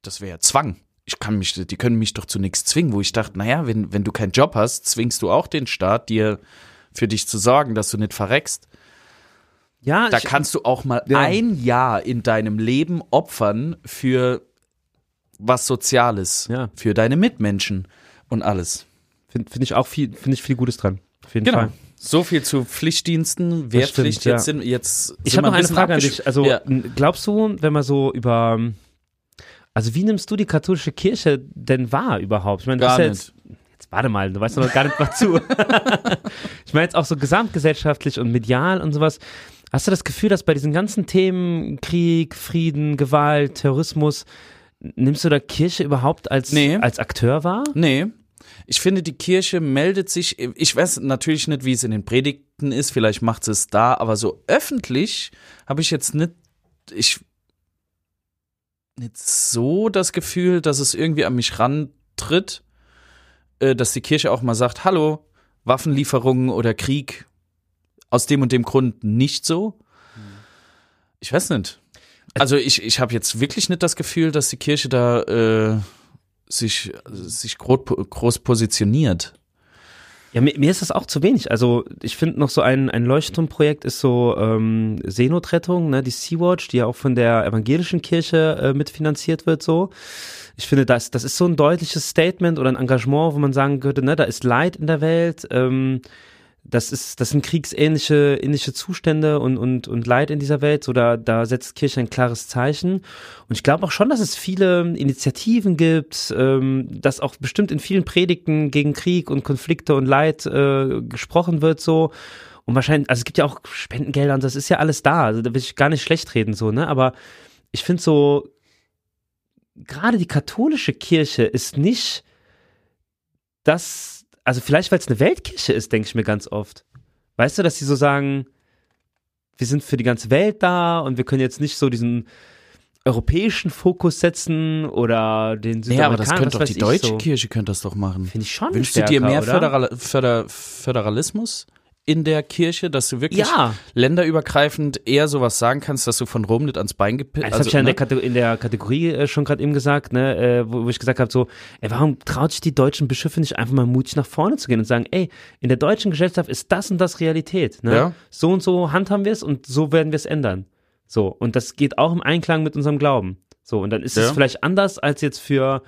das wäre ja Zwang. Ich kann mich, die können mich doch zu nichts zwingen, wo ich dachte, naja, wenn, wenn du keinen Job hast, zwingst du auch den Staat, dir für dich zu sorgen, dass du nicht verreckst. ja, Da ich, kannst du auch mal Ja. ein Jahr in deinem Leben opfern für was Soziales, Ja. für deine Mitmenschen und alles. Finde find ich auch viel, finde ich viel Gutes dran. Auf jeden Genau. Fall. So viel zu Pflichtdiensten, Wehrpflicht. stimmt, ja. jetzt sind jetzt. Ich habe noch eine bisschen Frage an dich. Also ja. glaubst du, wenn man so über also wie nimmst du die katholische Kirche denn wahr überhaupt? Ich meine, du Gar ja nicht. jetzt, jetzt warte mal, du weißt doch noch gar nicht was zu. [laughs] ich meine jetzt auch so gesamtgesellschaftlich und medial und sowas. Hast du das Gefühl, dass bei diesen ganzen Themen Krieg, Frieden, Gewalt, Terrorismus nimmst du da Kirche überhaupt als Nee. als Akteur wahr? Nee. Ich finde, die Kirche meldet sich, ich weiß natürlich nicht, wie es in den Predigten ist, vielleicht macht sie es da, aber so öffentlich habe ich jetzt nicht, ich, nicht so das Gefühl, dass es irgendwie an mich rantritt, äh, dass die Kirche auch mal sagt, hallo, Waffenlieferungen oder Krieg, aus dem und dem Grund nicht so. Ich weiß nicht. Also ich, ich habe jetzt wirklich nicht das Gefühl, dass die Kirche da äh, sich, sich groß, groß positioniert. Ja, mir, mir ist das auch zu wenig. Also ich finde noch so ein, ein Leuchtturmprojekt ist so ähm, Seenotrettung, ne, die Sea-Watch, die ja auch von der evangelischen Kirche äh, mitfinanziert wird so. Ich finde, das, das ist so ein deutliches Statement oder ein Engagement, wo man sagen könnte, ne, da ist Leid in der Welt. Ähm, das ist, das sind kriegsähnliche ähnliche Zustände und, und, und Leid in dieser Welt. So, da, da setzt Kirche ein klares Zeichen. Und ich glaube auch schon, dass es viele Initiativen gibt, ähm, dass auch bestimmt in vielen Predigten gegen Krieg und Konflikte und Leid äh, gesprochen wird, so. Und wahrscheinlich, also es gibt ja auch Spendengelder und das ist ja alles da. Also da will ich gar nicht schlecht reden, so, ne? Aber ich finde so, gerade die katholische Kirche ist nicht das also vielleicht, weil es eine Weltkirche ist, denke ich mir ganz oft. Weißt du, dass sie so sagen, wir sind für die ganze Welt da und wir können jetzt nicht so diesen europäischen Fokus setzen oder den Ja, aber das könnte doch die deutsche so. Kirche könnte das doch machen. Finde ich schon. Wünschst stärker, du dir mehr Föderal Föder Föderalismus? In der Kirche, dass du wirklich ja. länderübergreifend eher sowas sagen kannst, dass du von Rom nicht ans Bein gepillt hast. Das also, habe ich ja ne? in, der Kategorie äh, schon gerade eben gesagt, ne, äh, wo, wo, ich gesagt habe, so, ey, warum traut sich die deutschen Bischöfe nicht einfach mal mutig nach vorne zu gehen und sagen, ey, in der deutschen Gesellschaft ist das und das Realität. Ne? Ja. So und so handhaben wir es und so werden wir es ändern. So, und das geht auch im Einklang mit unserem Glauben. So, und dann ist ja. es vielleicht anders als jetzt für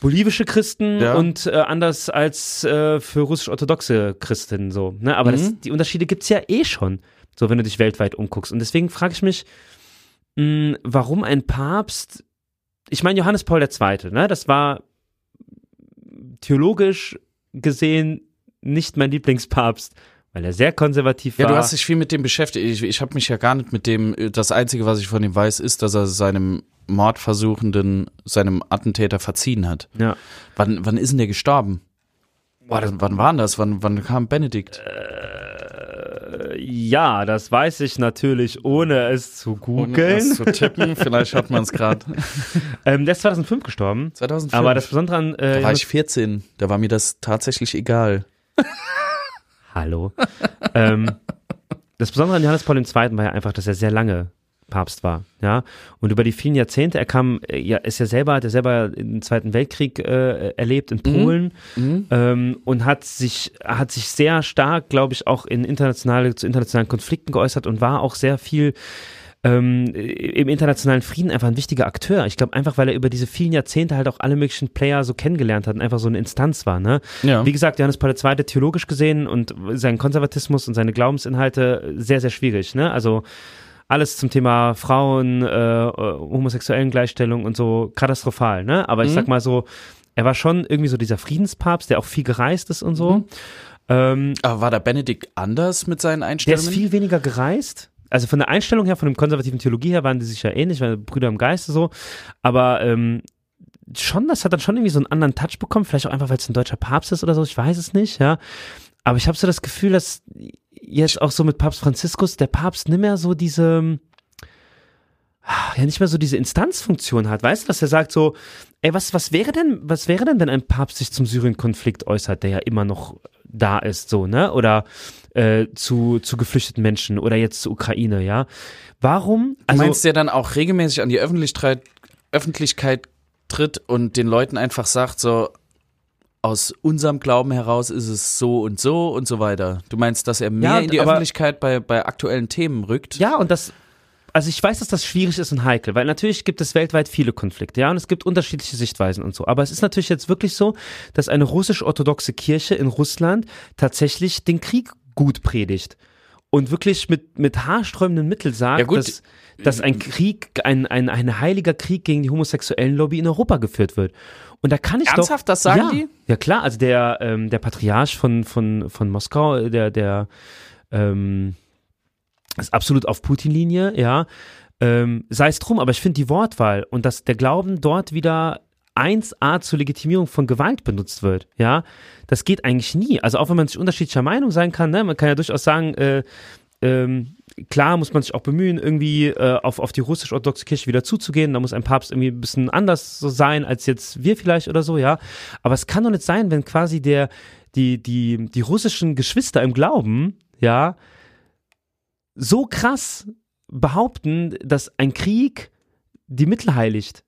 bolivische Christen ja. und äh, anders als äh, für russisch-orthodoxe Christen so. Ne? Aber mhm. das, die Unterschiede gibt's ja eh schon, so wenn du dich weltweit umguckst. Und deswegen frage ich mich, mh, hm, warum ein Papst, ich meine Johannes Paul II., ne? das war theologisch gesehen nicht mein Lieblingspapst, weil er sehr konservativ war. Ja, du hast dich viel mit dem beschäftigt. Ich, ich habe mich ja gar nicht mit dem, das Einzige, was ich von ihm weiß, ist, dass er seinem Mordversuchenden, seinem Attentäter verziehen hat. Ja. Wann, wann ist denn der gestorben? Boah, das, wann war das? Wann, wann kam Benedikt? Äh, ja, das weiß ich natürlich, ohne es zu googeln. Ohne es zu tippen, vielleicht hat man es gerade. [laughs] ähm, der ist 2005 gestorben. 2005. Aber das Besondere an. Äh, da war ich 14, da war mir das tatsächlich egal. [laughs] Hallo. ähm, das Besondere an Johannes Paul II. war ja einfach, dass er sehr lange Papst war, ja. Und über die vielen Jahrzehnte, er kam, äh, ja, ist ja selber, hat er selber den Zweiten Weltkrieg äh, erlebt in mhm. Polen mhm. ähm, und hat sich, hat sich sehr stark, glaube ich, auch in internationale, zu internationalen Konflikten geäußert und war auch sehr viel ähm, im internationalen Frieden einfach ein wichtiger Akteur. Ich glaube einfach, weil er über diese vielen Jahrzehnte halt auch alle möglichen Player so kennengelernt hat und einfach so eine Instanz war. Ne? Ja. Wie gesagt, Johannes Paul II. theologisch gesehen und sein Konservatismus und seine Glaubensinhalte sehr, sehr schwierig. Ne? Also alles zum Thema Frauen, äh, äh, homosexuellen Gleichstellung und so katastrophal, ne? Aber ich mhm. sag mal so, er war schon irgendwie so dieser Friedenspapst, der auch viel gereist ist und so. Mhm. Ähm, Aber war der Benedikt anders mit seinen Einstellungen? Der ist viel weniger gereist. Also von der Einstellung her, von dem konservativen Theologie her waren die sich ja ähnlich, weil Brüder im Geiste so. Aber ähm, schon, das hat dann schon irgendwie so einen anderen Touch bekommen. Vielleicht auch einfach, weil es ein deutscher Papst ist oder so. Ich weiß es nicht, ja. Aber ich habe so das Gefühl, dass jetzt auch so mit Papst Franziskus, der Papst nicht mehr so diese, ja, nicht mehr so diese Instanzfunktion hat. Weißt du, dass er sagt so, ey, was, was wäre denn, was wäre denn, wenn ein Papst sich zum Syrien-Konflikt äußert, der ja immer noch da ist, so, ne? Oder äh, zu, zu geflüchteten Menschen oder jetzt zur Ukraine, ja? Warum? Also, du meinst, der dann auch regelmäßig an die Öffentlichkeit, Öffentlichkeit tritt und den Leuten einfach sagt, so, aus unserem Glauben heraus ist es so und so und so weiter. Du meinst, dass er mehr ja, in die Öffentlichkeit bei, bei aktuellen Themen rückt? Ja, und das, also ich weiß, dass das schwierig ist und heikel, weil natürlich gibt es weltweit viele Konflikte, ja, und es gibt unterschiedliche Sichtweisen und so. Aber es ist natürlich jetzt wirklich so, dass eine russisch-orthodoxe Kirche in Russland tatsächlich den Krieg gut predigt und wirklich mit, mit haarsträubenden Mitteln sagt, ja dass, dass ein Krieg, ein, ein, ein heiliger Krieg gegen die homosexuellen Lobby in Europa geführt wird. Und da kann ich Ernsthaft, doch, das sagen ja, die? Ja klar, also der, ähm, der Patriarch von, von, von Moskau, der, der ähm, ist absolut auf Putin-Linie, ja. Ähm, sei es drum, aber ich finde die Wortwahl und dass der Glauben dort wieder 1a zur Legitimierung von Gewalt benutzt wird, ja, das geht eigentlich nie. Also auch wenn man sich unterschiedlicher Meinung sein kann, ne, man kann ja durchaus sagen, äh, ähm, klar muss man sich auch bemühen, irgendwie äh, auf, auf die russisch-orthodoxe Kirche wieder zuzugehen. Da muss ein Papst irgendwie ein bisschen anders so sein als jetzt wir vielleicht oder so, ja. Aber es kann doch nicht sein, wenn quasi der, die, die, die russischen Geschwister im Glauben, ja, so krass behaupten, dass ein Krieg die Mittel heiligt.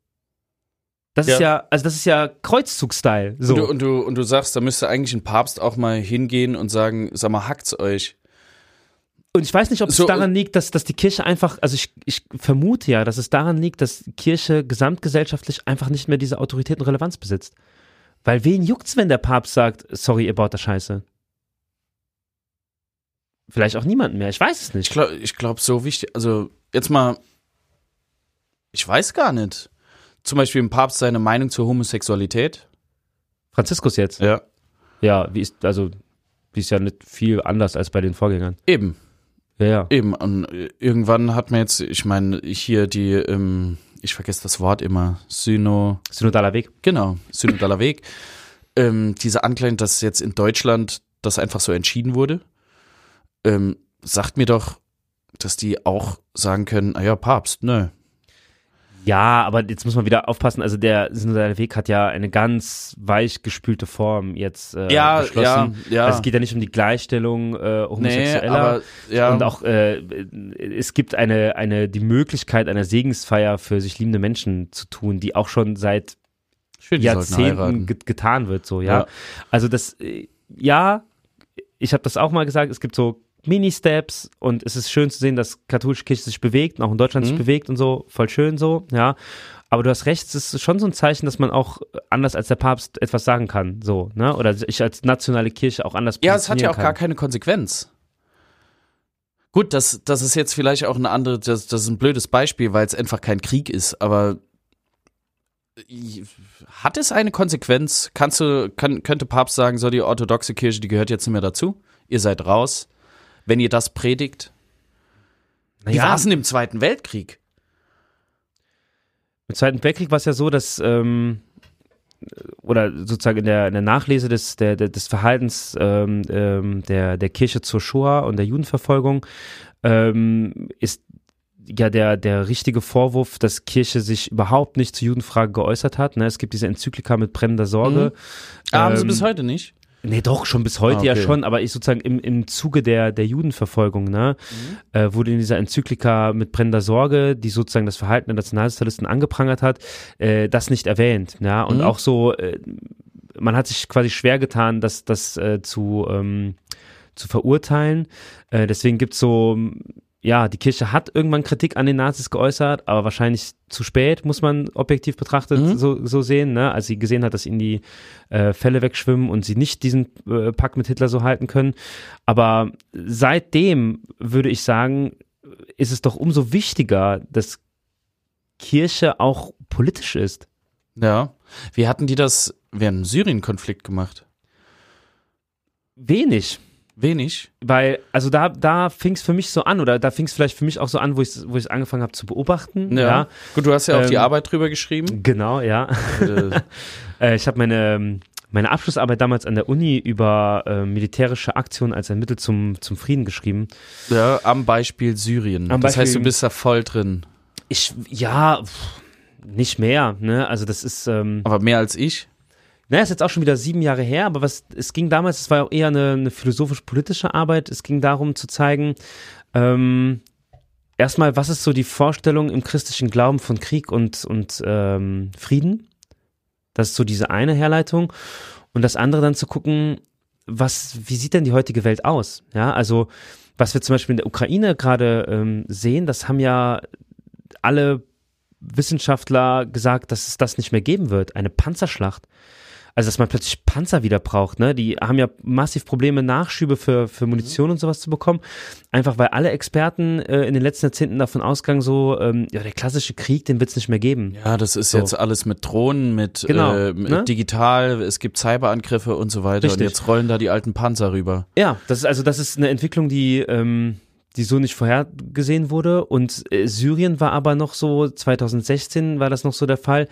Das Ja. ist ja, also das ist ja Kreuzzug-Style. So. Und, du, und, du, und du sagst, da müsste eigentlich ein Papst auch mal hingehen und sagen, sag mal, hackt's euch. Und ich weiß nicht, ob es So, daran liegt, dass, dass die Kirche einfach, also ich, ich vermute ja, dass es daran liegt, dass die Kirche gesamtgesellschaftlich einfach nicht mehr diese Autorität und Relevanz besitzt. Weil wen juckt's, wenn der Papst sagt, sorry, ihr baut da Scheiße? Vielleicht auch niemanden mehr, ich weiß es Ich nicht. glaube, ich glaub, so wichtig, also jetzt mal, ich weiß gar nicht. Zum Beispiel ein Papst seine Meinung zur Homosexualität. Franziskus jetzt. Ja. Ja, wie ist, also, wie ist ja nicht viel anders als bei den Vorgängern. Eben, Ja, ja. eben. Und äh, irgendwann hat man jetzt, ich meine, hier die, ähm, ich vergesse das Wort immer, Syno, Synodaler Weg. genau, synodaler Weg. Ähm, diese Anklage, dass jetzt in Deutschland das einfach so entschieden wurde, ähm, sagt mir doch, dass die auch sagen können, ah ja, Papst, nö. Ja, aber jetzt muss man wieder aufpassen. Also der Synodaler Weg hat ja eine ganz weich gespülte Form jetzt äh, Ja, beschlossen. ja, ja. Also es geht ja nicht um die Gleichstellung äh, Nee, Homosexueller. aber ja. Und auch äh, es gibt eine, eine die Möglichkeit einer Segensfeier für sich liebende Menschen zu tun, die auch schon seit Schön, Jahrzehnten heiraten. ge getan wird. So, ja. Ja. Also das, äh, ja, ich habe das auch mal gesagt, es gibt so Mini-Steps und es ist schön zu sehen, dass katholische Kirche sich bewegt und auch in Deutschland sich Mhm. bewegt und so, voll schön so, ja. Aber du hast recht, es ist schon so ein Zeichen, dass man auch anders als der Papst etwas sagen kann, so, ne? Oder ich als nationale Kirche auch anders Ja, es hat ja auch positionieren gar kann. keine Konsequenz. Gut, das, das ist jetzt vielleicht auch eine andere, das, das ist ein blödes Beispiel, weil es einfach kein Krieg ist, aber hat es eine Konsequenz? Kannst du, kann, könnte Papst sagen, so die orthodoxe Kirche, die gehört jetzt nicht mehr dazu? Ihr seid raus, wenn ihr das predigt? Wie Naja, war es denn im Zweiten Weltkrieg? Im Zweiten Weltkrieg war es ja so, dass ähm, oder sozusagen in der, in der Nachlese des, der, des Verhaltens ähm, ähm, der, der Kirche zur Shoah und der Judenverfolgung ähm, ist ja der, der richtige Vorwurf, dass Kirche sich überhaupt nicht zur Judenfrage geäußert hat. Ne? Es gibt diese Enzyklika mit brennender Sorge. Ah, haben sie Ähm, bis heute nicht? Nee, doch, schon bis heute Ah, ja okay. schon, aber ich sozusagen im, im Zuge der, der Judenverfolgung, ne, äh, wurde in dieser Enzyklika mit brennender Sorge, die sozusagen das Verhalten der Nationalsozialisten angeprangert hat, äh, das nicht erwähnt, ja, und Mhm. auch so, äh, man hat sich quasi schwer getan, das, das äh, zu, ähm, zu verurteilen, äh, deswegen gibt's so, ja, die Kirche hat irgendwann Kritik an den Nazis geäußert, aber wahrscheinlich zu spät, muss man objektiv betrachtet Mhm. so, so sehen, ne? als sie gesehen hat, dass ihnen die äh, Fälle wegschwimmen und sie nicht diesen äh, Pakt mit Hitler so halten können. Aber seitdem würde ich sagen, ist es doch umso wichtiger, dass Kirche auch politisch ist. Ja. Wie hatten die das während dem Syrien-Konflikt gemacht? Wenig. Wenig. Weil, also da, da fing es für mich so an, oder da fing es vielleicht für mich auch so an, wo ich wo ich angefangen habe zu beobachten. Ja. Gut, du hast ja auch die Ähm, Arbeit drüber geschrieben. Genau, ja. Äh, [laughs] Äh, ich habe meine, meine Abschlussarbeit damals an der Uni über äh, militärische Aktionen als ein Mittel zum, zum Frieden geschrieben. Ja, am Beispiel Syrien. Am das heißt, Beispiel- du bist da voll drin. Ich, ja, pff, nicht mehr, ne? Also das ist, ähm, Aber mehr als ich. Naja, ist jetzt auch schon wieder sieben Jahre her, aber was, es ging damals, es war auch eher eine, eine philosophisch-politische Arbeit. Es ging darum zu zeigen, ähm, erstmal, was ist so die Vorstellung im christlichen Glauben von Krieg und, und ähm, Frieden? Das ist so diese eine Herleitung. Und das andere dann zu gucken, was, wie sieht denn die heutige Welt aus? Ja, also, was wir zum Beispiel in der Ukraine gerade ähm, sehen, das haben ja alle Wissenschaftler gesagt, dass es das nicht mehr geben wird. Eine Panzerschlacht. Also, dass man plötzlich Panzer wieder braucht, ne? Die haben ja massiv Probleme, Nachschübe für, für Munition und sowas zu bekommen. Einfach weil alle Experten äh, in den letzten Jahrzehnten davon ausgegangen, so, ähm, ja, der klassische Krieg, den wird es nicht mehr geben. Ja, das ist So. jetzt alles mit Drohnen, mit, Genau, äh, mit ne? digital, es gibt Cyberangriffe und so weiter. Richtig. Und jetzt rollen da die alten Panzer rüber. Ja, das ist also das ist eine Entwicklung, die ähm, die so nicht vorhergesehen wurde. Und äh, Syrien war aber noch so 2016 war das noch so der Fall,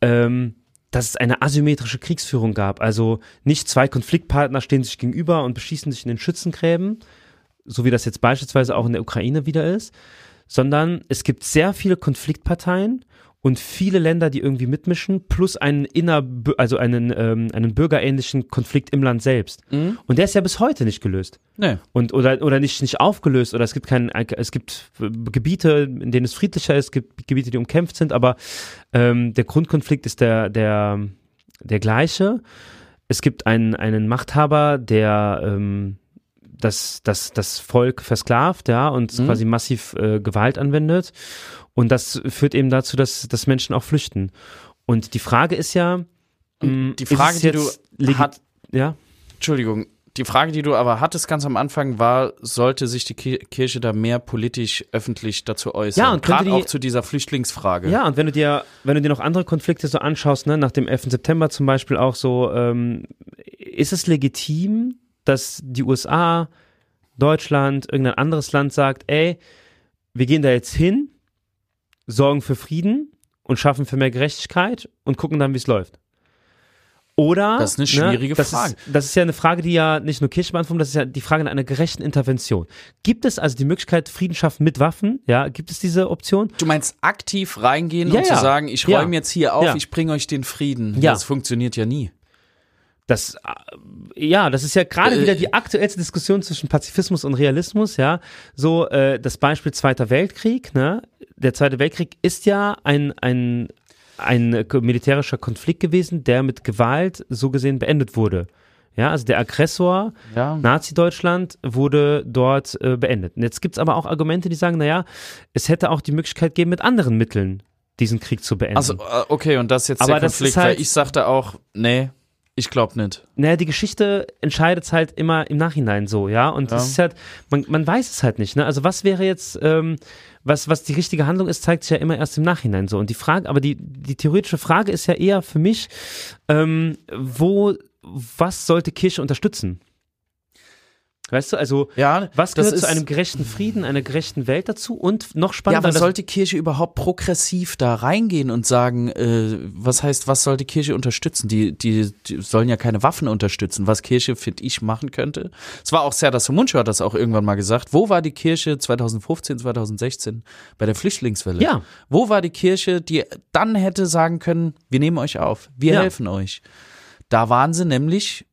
ähm, dass es eine asymmetrische Kriegsführung gab. Also nicht zwei Konfliktpartner stehen sich gegenüber und beschießen sich in den Schützengräben, so wie das jetzt beispielsweise auch in der Ukraine wieder ist, sondern es gibt sehr viele Konfliktparteien. Und viele Länder, die irgendwie mitmischen, plus einen inner, also einen, ähm, einen bürgerähnlichen Konflikt im Land selbst. Mhm. Und der ist ja bis heute nicht gelöst. Nee. Und, oder, oder nicht, nicht aufgelöst, oder es gibt kein, es gibt Gebiete, in denen es friedlicher ist, es gibt Gebiete, die umkämpft sind, aber ähm, der Grundkonflikt ist der, der, der gleiche. Es gibt einen, einen Machthaber, der ähm, das, das, das Volk versklavt, ja, und Mhm. quasi massiv äh, Gewalt anwendet. Und das führt eben dazu, dass, dass Menschen auch flüchten. Und die Frage ist ja, mh, die ist Frage, die du hat- ja, Entschuldigung, die Frage, die du aber hattest ganz am Anfang, war, sollte sich die Ki- Kirche da mehr politisch öffentlich dazu äußern? Ja, und Gerade auch zu dieser Flüchtlingsfrage. Ja, und wenn du dir, wenn du dir noch andere Konflikte so anschaust, ne, nach dem 11. September zum Beispiel auch so, ähm, ist es legitim, dass die USA, Deutschland, irgendein anderes Land sagt, ey, wir gehen da jetzt hin, sorgen für Frieden und schaffen für mehr Gerechtigkeit und gucken dann, wie es läuft. Oder Das ist eine schwierige das Frage. Ist, das ist ja eine Frage, die ja nicht nur Kirche beantwortet, das ist ja die Frage nach einer gerechten Intervention. Gibt es also die Möglichkeit, Frieden schaffen mit Waffen? Ja, gibt es diese Option? Du meinst aktiv reingehen Ja, und ja. zu sagen, ich Ja. räume jetzt hier auf, Ja. ich bringe euch den Frieden. Ja. Das funktioniert ja nie. Das, äh, ja, das ist ja gerade Äh, wieder die aktuellste Diskussion zwischen Pazifismus und Realismus, ja. So, äh, das Beispiel Zweiter Weltkrieg, ne? Der Zweite Weltkrieg ist ja ein, ein, ein äh, militärischer Konflikt gewesen, der mit Gewalt so gesehen beendet wurde. Ja, also der Aggressor, Ja. Nazi-Deutschland, wurde dort äh, beendet. Und jetzt gibt's aber auch Argumente, die sagen, naja, es hätte auch die Möglichkeit gegeben, mit anderen Mitteln diesen Krieg zu beenden. Also, äh, okay, und das ist jetzt Aber der das Konflikt, ist halt- weil ich sagte auch, nee, ich glaube nicht. Naja, die Geschichte entscheidet halt immer im Nachhinein so, ja. Und das Ja. ist halt, man, man weiß es halt nicht, ne? Also was wäre jetzt, ähm, was, was die richtige Handlung ist, zeigt sich ja immer erst im Nachhinein so. Und die Frage, aber die, die theoretische Frage ist ja eher für mich, ähm, wo, was sollte Kirche unterstützen? Weißt du, also Ja, was gehört ist, zu einem gerechten Frieden, einer gerechten Welt dazu? Und noch Ja, spannender, aber das- sollte Kirche überhaupt progressiv da reingehen und sagen, äh, was heißt, was soll die Kirche unterstützen? Die, die, die sollen ja keine Waffen unterstützen. Was Kirche, finde ich, machen könnte. Es war auch Serdar Somuncu hat das auch irgendwann mal gesagt. Wo war die Kirche 2015, 2016 bei der Flüchtlingswelle? Ja. Wo war die Kirche, die dann hätte sagen können, wir nehmen euch auf, wir Ja. helfen euch? Da waren sie nämlich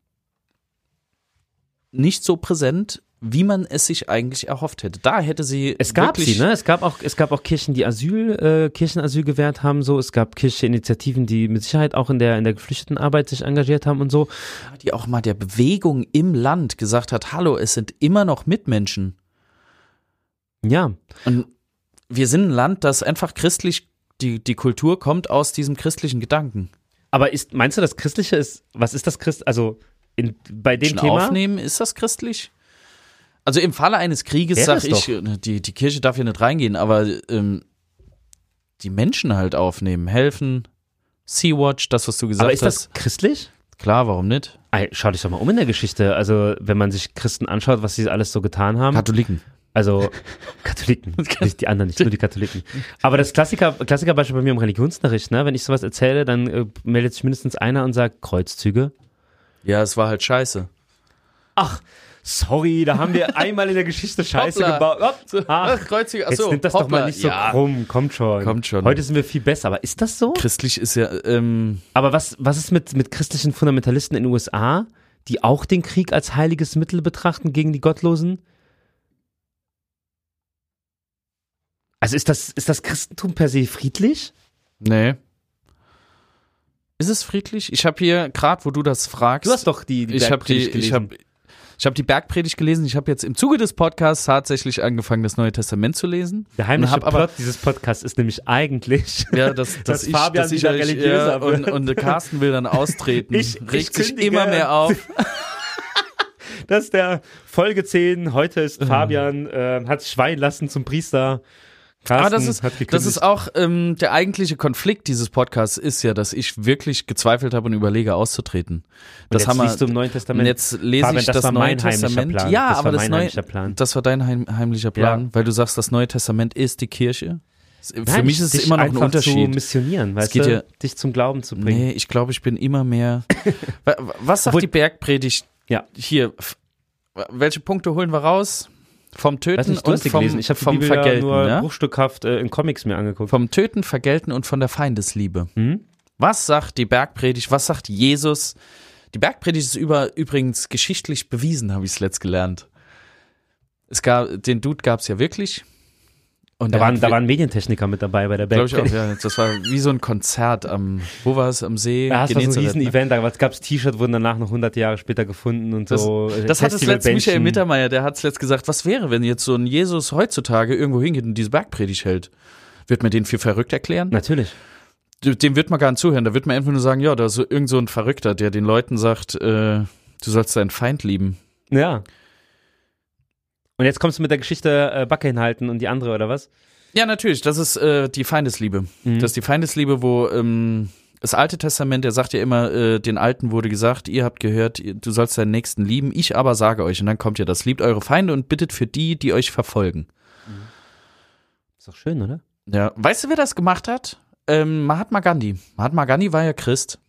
nicht so präsent, wie man es sich eigentlich erhofft hätte. Da hätte sie Es gab sie, ne? Es gab auch, es gab auch Kirchen, die Asyl, äh, Kirchenasyl gewährt haben, so. Es gab kirchliche Initiativen, die mit Sicherheit auch in der, in der Geflüchtetenarbeit sich engagiert haben und so. die auch mal der Bewegung im Land gesagt hat, hallo, es sind immer noch Mitmenschen. Ja. Und wir sind ein Land, das einfach christlich, die, die Kultur kommt aus diesem christlichen Gedanken. Aber ist, meinst du, das Christliche ist, was ist das Christ, also in, bei dem Menschen Thema? aufnehmen, ist das christlich? Also im Falle eines Krieges Wäre sag es ich, die, die Kirche darf hier nicht reingehen, aber ähm, die Menschen halt aufnehmen, helfen, Sea-Watch, das, was du gesagt Aber ist das hast. christlich? Klar, warum nicht? Ey, Schau dich doch mal um in der Geschichte. Also, wenn man sich Christen anschaut, was sie alles so getan haben. Katholiken. Also [laughs] Katholiken, nicht die anderen nicht, nur die Katholiken. Aber das Klassiker, Klassikerbeispiel bei mir im Religionsunterricht, ne? Wenn ich sowas erzähle, dann äh, meldet sich mindestens einer und sagt Kreuzzüge. Ja, es war halt scheiße. Ach, sorry, da haben wir [laughs] einmal in der Geschichte Scheiße Hoppla. gebaut. Ach, Ach, Kreuziger, jetzt achso, nimmt das doch mal nicht so ja. krumm, kommt schon. Kommt schon. Heute sind wir viel besser, aber ist das so? Christlich ist ja, ähm, Aber was, was ist mit, mit christlichen Fundamentalisten in den USA, die auch den Krieg als heiliges Mittel betrachten gegen die Gottlosen? Also ist das, ist das Christentum per se friedlich? nee. Ist es friedlich? Ich habe hier, gerade wo du das fragst, Du hast doch die, die ich habe die, Bergpredigt ich gelesen. habe ich hab die Bergpredigt gelesen. Ich habe jetzt im Zuge des Podcasts tatsächlich angefangen, das Neue Testament zu lesen. Der heimliche und hab aber- Plot dieses Podcasts ist nämlich eigentlich, Ja, dass, [laughs] Dass dass, ich, Fabian dass ich wieder religiöser ja, und, wird. und der Carsten will dann [laughs] austreten. Ich- ich regt sich kündige. immer mehr auf. [laughs] dass der Folge 10, heute ist Fabian, äh, hat sich weihen lassen zum Priester. Carsten Aber das ist, das ist auch ähm, der eigentliche Konflikt dieses Podcasts ist ja, dass ich wirklich gezweifelt habe und überlege auszutreten. Das jetzt haben wir. liest du im Neuen Testament. Jetzt lese Fabian, ich das das, war Neue Testament. Plan. Ja, Das aber war das Neue, heimlicher Plan. das war dein heim, heimlicher Plan, Ja. weil du sagst, das Neue Testament ist die Kirche. Für Nein, mich ist es immer noch ein einfach zu Unterschied. missionieren, weißt geht du, ja- dich zum Glauben zu bringen. Nee, ich glaube, ich bin immer mehr. [laughs] Wa- wa- Was sagt Obwohl- die Bergpredigt Ja. hier? Welche Punkte holen wir raus? Vom Töten und vom, gelesen. Ich habe vom Bibel ja Vergelten. nur ja? bruchstückhaft äh, in Comics mir angeguckt. Vom Töten, Vergelten und von der Feindesliebe. Hm? Was sagt die Bergpredigt? Was sagt Jesus? Die Bergpredigt ist über, übrigens geschichtlich bewiesen, habe ich es letzt gelernt. Es gab, den Dude gab es ja wirklich. Und Da waren, da waren Medientechniker mit dabei bei der Glaube Band. ich auch, ja. Das war wie so ein Konzert am, wo war es, am See? Ja, es war so ein Genezareth, riesen ne? Event, da gab es T-Shirt, wurden danach noch 100 Jahre später gefunden und Das- so. äh, Das hat es letzt Festivalbändchen. Michael Mittermeier, der hat es letzt gesagt, was wäre, wenn jetzt so ein Jesus heutzutage irgendwo hingeht und diese Bergpredigt hält? Wird man den für verrückt erklären? Natürlich. Dem wird man gar nicht zuhören. Da wird man einfach nur sagen, ja, da ist so irgend so ein Verrückter, der den Leuten sagt, äh, du sollst deinen Feind lieben. Ja. Und jetzt kommst du mit der Geschichte äh, Backe hinhalten und die andere, oder was? Ja, natürlich, das ist äh, die Feindesliebe. Mhm. Das ist die Feindesliebe, wo ähm, das Alte Testament, der sagt ja immer, äh, den Alten wurde gesagt, ihr habt gehört, ihr- du sollst deinen Nächsten lieben, ich aber sage euch. Und dann kommt ja das, liebt eure Feinde und bittet für die, die euch verfolgen. Ist doch schön, oder? Ja, weißt du, wer das gemacht hat? Ähm, Mahatma Gandhi. Mahatma Gandhi war ja Christ.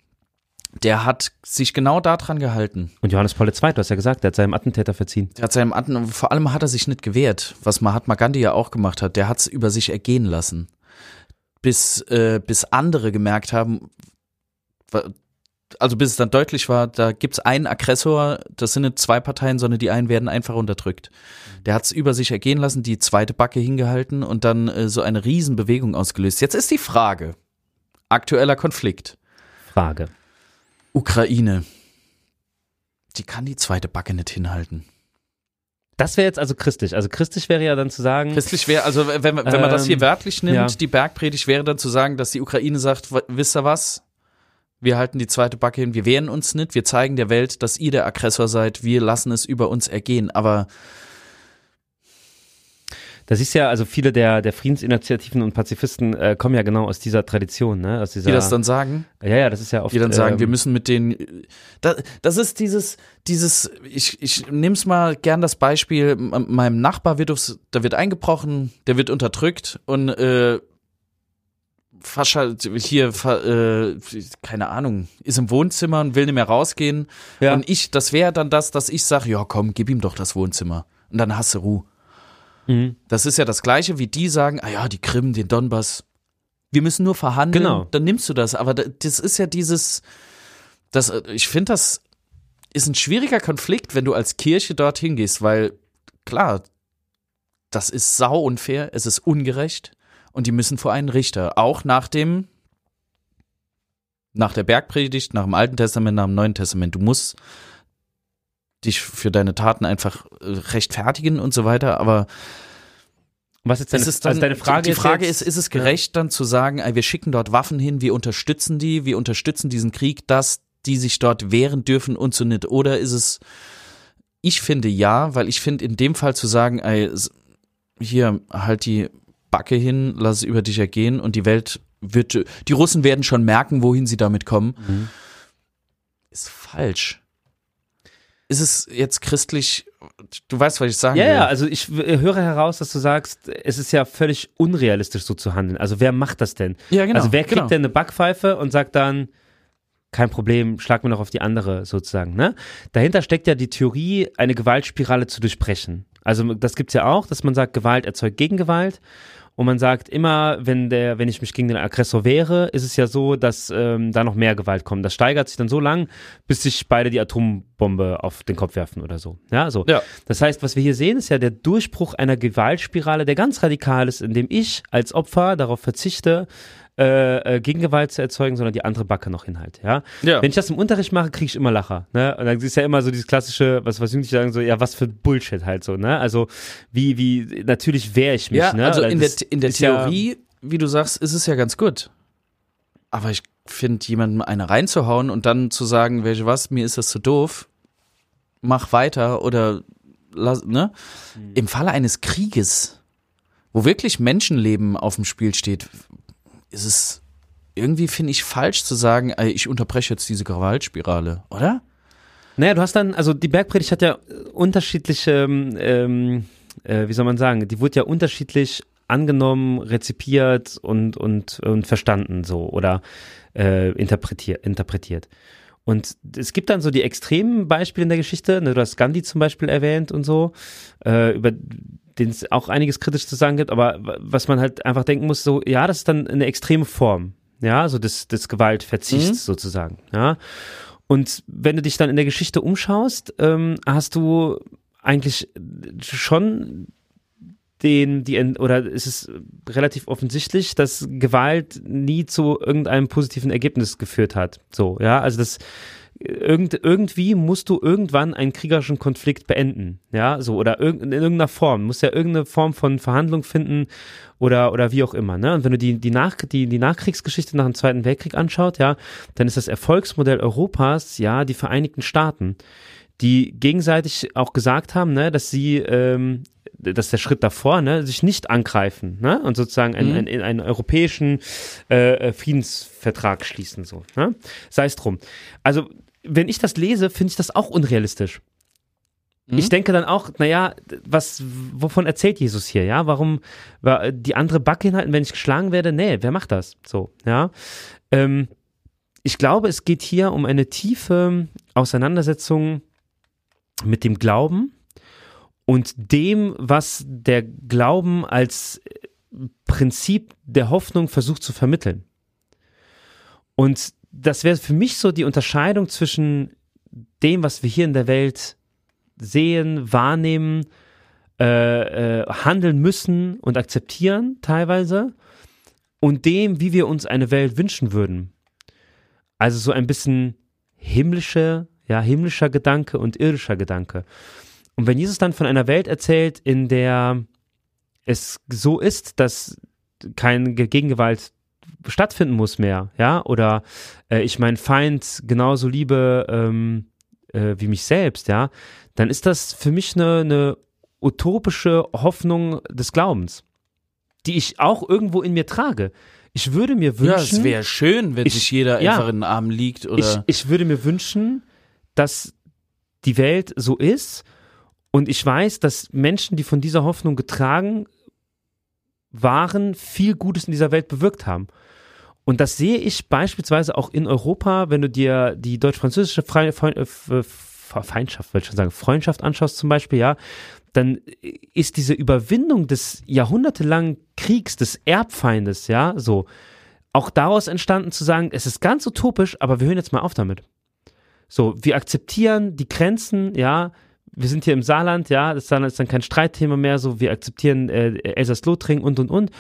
Der hat sich genau daran gehalten. Und Johannes Paul II, du hast ja gesagt, der hat seinem Attentäter verziehen. Der hat seinem Atem, vor allem hat er sich nicht gewehrt, was Mahatma Gandhi ja auch gemacht hat. Der hat es über sich ergehen lassen. Bis, äh, bis andere gemerkt haben, also bis es dann deutlich war, da gibt's einen Aggressor, das sind nicht zwei Parteien, sondern die einen werden einfach unterdrückt. Der hat es über sich ergehen lassen, die zweite Backe hingehalten und dann äh, so eine Riesenbewegung ausgelöst. Jetzt ist die Frage, aktueller Konflikt. Frage. Ukraine. Die kann die zweite Backe nicht hinhalten. Das wäre jetzt also christlich. Also christlich wäre ja dann zu sagen, Christlich wäre, also wenn, wenn man das hier Ähm, wörtlich nimmt, ja. die Bergpredigt wäre dann zu sagen, dass die Ukraine sagt, "W- wisst ihr was? Wir halten die zweite Backe hin, wir wehren uns nicht, wir zeigen der Welt, dass ihr der Aggressor seid, wir lassen es über uns ergehen. Aber da siehst du ja, also viele der, der Friedensinitiativen und Pazifisten äh, kommen ja genau aus dieser Tradition, ne? Aus dieser, die das dann sagen, ja, ja, das ist ja oft. die dann sagen, ähm, wir müssen mit den, das, das ist dieses, dieses, ich, ich nehm's mal gern das Beispiel, meinem Nachbar wird aufs, da wird eingebrochen, der wird unterdrückt und äh, verschalt, hier, äh, keine Ahnung, ist im Wohnzimmer und will nicht mehr rausgehen. Ja. Und ich, das wäre dann das, dass ich sage, ja komm, gib ihm doch das Wohnzimmer. Und dann hast du Ruhe. Mhm. Das ist ja das Gleiche, wie die sagen, ah ja, die Krim, den Donbass. Wir müssen nur verhandeln, Genau. dann nimmst du das. Aber da- das ist ja dieses, das, äh, ich finde, das ist ein schwieriger Konflikt, wenn du als Kirche dorthin gehst, weil klar, das ist sau unfair, es ist ungerecht und die müssen vor einen Richter. Auch nach dem, nach der Bergpredigt, nach dem Alten Testament, nach dem Neuen Testament. Du musst dich für deine Taten einfach äh, rechtfertigen und so weiter, aber Was jetzt deine, ist dann, also deine Frage die Frage ist, ist, ist es gerecht dann zu sagen, ey, wir schicken dort Waffen hin, wir unterstützen die, wir unterstützen diesen Krieg, dass die sich dort wehren dürfen und so nicht? Oder ist es, ich finde ja, weil ich finde in dem Fall zu sagen, ey, hier, halt die Backe hin, lass es über dich ergehen und die Welt wird, die Russen werden schon merken, wohin sie damit kommen, Mhm. ist falsch. Ist es jetzt christlich, du weißt, was ich sagen Ja, will. ja, also ich höre heraus, dass du sagst, es ist ja völlig unrealistisch so zu handeln. Also wer macht das denn? ja genau. also wer kriegt genau. denn eine Backpfeife und sagt dann, kein Problem, schlag mir noch auf die andere sozusagen. Ne? Dahinter steckt ja die Theorie, eine Gewaltspirale zu durchbrechen. Also das gibt's ja auch, dass man sagt, Gewalt erzeugt Gegengewalt. Und man sagt immer, wenn der, wenn ich mich gegen den Aggressor wehre, ist es ja so, dass ähm, da noch mehr Gewalt kommt. Das steigert sich dann so lang, bis sich beide die Atombombe auf den Kopf werfen oder so. Ja, so. Ja. Das heißt, was wir hier sehen, ist ja der Durchbruch einer Gewaltspirale, der ganz radikal ist, indem ich als Opfer darauf verzichte, äh, äh, Gegengewalt zu erzeugen, sondern die andere Backe noch hinhalte. Ja? Ja. Wenn ich das im Unterricht mache, kriege ich immer Lacher. Ne? Und dann ist ja immer so dieses klassische, was, was Jugendliche sagen, so, ja, was für Bullshit halt so. Ne? Also, wie, wie, natürlich wehre ich mich. Ja, ne? also in der, in der ist ja- Theorie, wie du sagst, ist es ja ganz gut. Aber ich finde, jemandem eine reinzuhauen und dann zu sagen, welche was, mir ist das zu doof, mach weiter oder lass, ne? Mhm. Im Falle eines Krieges, wo wirklich Menschenleben auf dem Spiel steht, ist es irgendwie, finde ich, falsch zu sagen, ich unterbreche jetzt diese Gewaltspirale, oder? Naja, du hast dann, also die Bergpredigt hat ja unterschiedliche, ähm, ähm, äh, wie soll man sagen, die wurde ja unterschiedlich angenommen, rezipiert und, und, und verstanden so oder äh, interpretiert, interpretiert. Und es gibt dann so die extremen Beispiele in der Geschichte, ne, du hast Gandhi zum Beispiel erwähnt und so, äh, über den es auch einiges kritisch zu sagen gibt, aber was man halt einfach denken muss, so, ja, das ist dann eine extreme Form, ja, so des, des Gewaltverzichts Mhm. sozusagen, ja. Und wenn du dich dann in der Geschichte umschaust, ähm, hast du eigentlich schon den, die, oder ist es relativ offensichtlich, dass Gewalt nie zu irgendeinem positiven Ergebnis geführt hat. So, ja, also das, irgend, irgendwie musst du irgendwann einen kriegerischen Konflikt beenden, ja, so, oder irgend, in irgendeiner Form, musst ja irgendeine Form von Verhandlung finden oder, oder wie auch immer, ne, und wenn du die, die, Nach, die, die Nachkriegsgeschichte nach dem Zweiten Weltkrieg anschaut, ja, dann ist das Erfolgsmodell Europas, ja, die Vereinigten Staaten, die gegenseitig auch gesagt haben, ne, dass sie, ähm, das ist der Schritt davor, ne, sich nicht angreifen, ne, und sozusagen einen, Mhm. einen, einen europäischen äh, Friedensvertrag schließen, so, ne, sei es drum. Also, wenn ich das lese, finde ich das auch unrealistisch. Mhm. Ich denke dann auch, naja, was, wovon erzählt Jesus hier, ja? Warum wa- die andere Backe hinhalten, wenn ich geschlagen werde? Nee, wer macht das? So, ja. Ähm, ich glaube, es geht hier um eine tiefe Auseinandersetzung mit dem Glauben und dem, was der Glauben als Prinzip der Hoffnung versucht zu vermitteln. Und das wäre für mich so die Unterscheidung zwischen dem, was wir hier in der Welt sehen, wahrnehmen, äh, äh, handeln müssen und akzeptieren teilweise und dem, wie wir uns eine Welt wünschen würden. Also so ein bisschen himmlische, ja, himmlischer Gedanke und irdischer Gedanke. Und wenn Jesus dann von einer Welt erzählt, in der es so ist, dass keine Gegengewalt stattfinden muss mehr, ja, oder äh, ich meinen Feind genauso liebe ähm, äh, wie mich selbst, ja, dann ist das für mich eine, eine utopische Hoffnung des Glaubens, die ich auch irgendwo in mir trage. Ich würde mir Ja, wünschen, es wäre schön, wenn Ich- sich jeder ja. einfach in den Arm liegt ich, oder. ich würde mir wünschen, dass die Welt so ist und ich weiß, dass Menschen, die von dieser Hoffnung getragen waren, viel Gutes in dieser Welt bewirkt haben. Und das sehe ich beispielsweise auch in Europa, wenn du dir die deutsch-französische Feindschaft, wollte ich schon sagen, Freundschaft anschaust zum Beispiel, ja, dann ist diese Überwindung des jahrhundertelangen Kriegs, des Erbfeindes, ja, so, auch daraus entstanden zu sagen, es ist ganz utopisch, aber wir hören jetzt mal auf damit. So, wir akzeptieren die Grenzen, ja, wir sind hier im Saarland, ja, das Saarland ist dann kein Streitthema mehr, so, wir akzeptieren äh, Elsass-Lothringen und, und, und.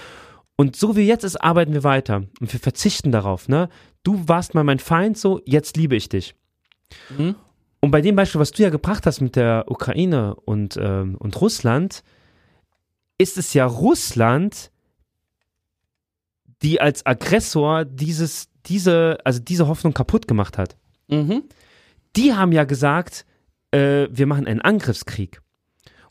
Und so wie jetzt ist, arbeiten wir weiter. Und wir verzichten darauf, ne? Du warst mal mein Feind, so, jetzt liebe ich dich. Mhm. Und bei dem Beispiel, was du ja gebracht hast mit der Ukraine und, ähm, und Russland, ist es ja Russland, die als Aggressor dieses, diese, also diese Hoffnung kaputt gemacht hat. Mhm. Die haben ja gesagt, äh, wir machen einen Angriffskrieg.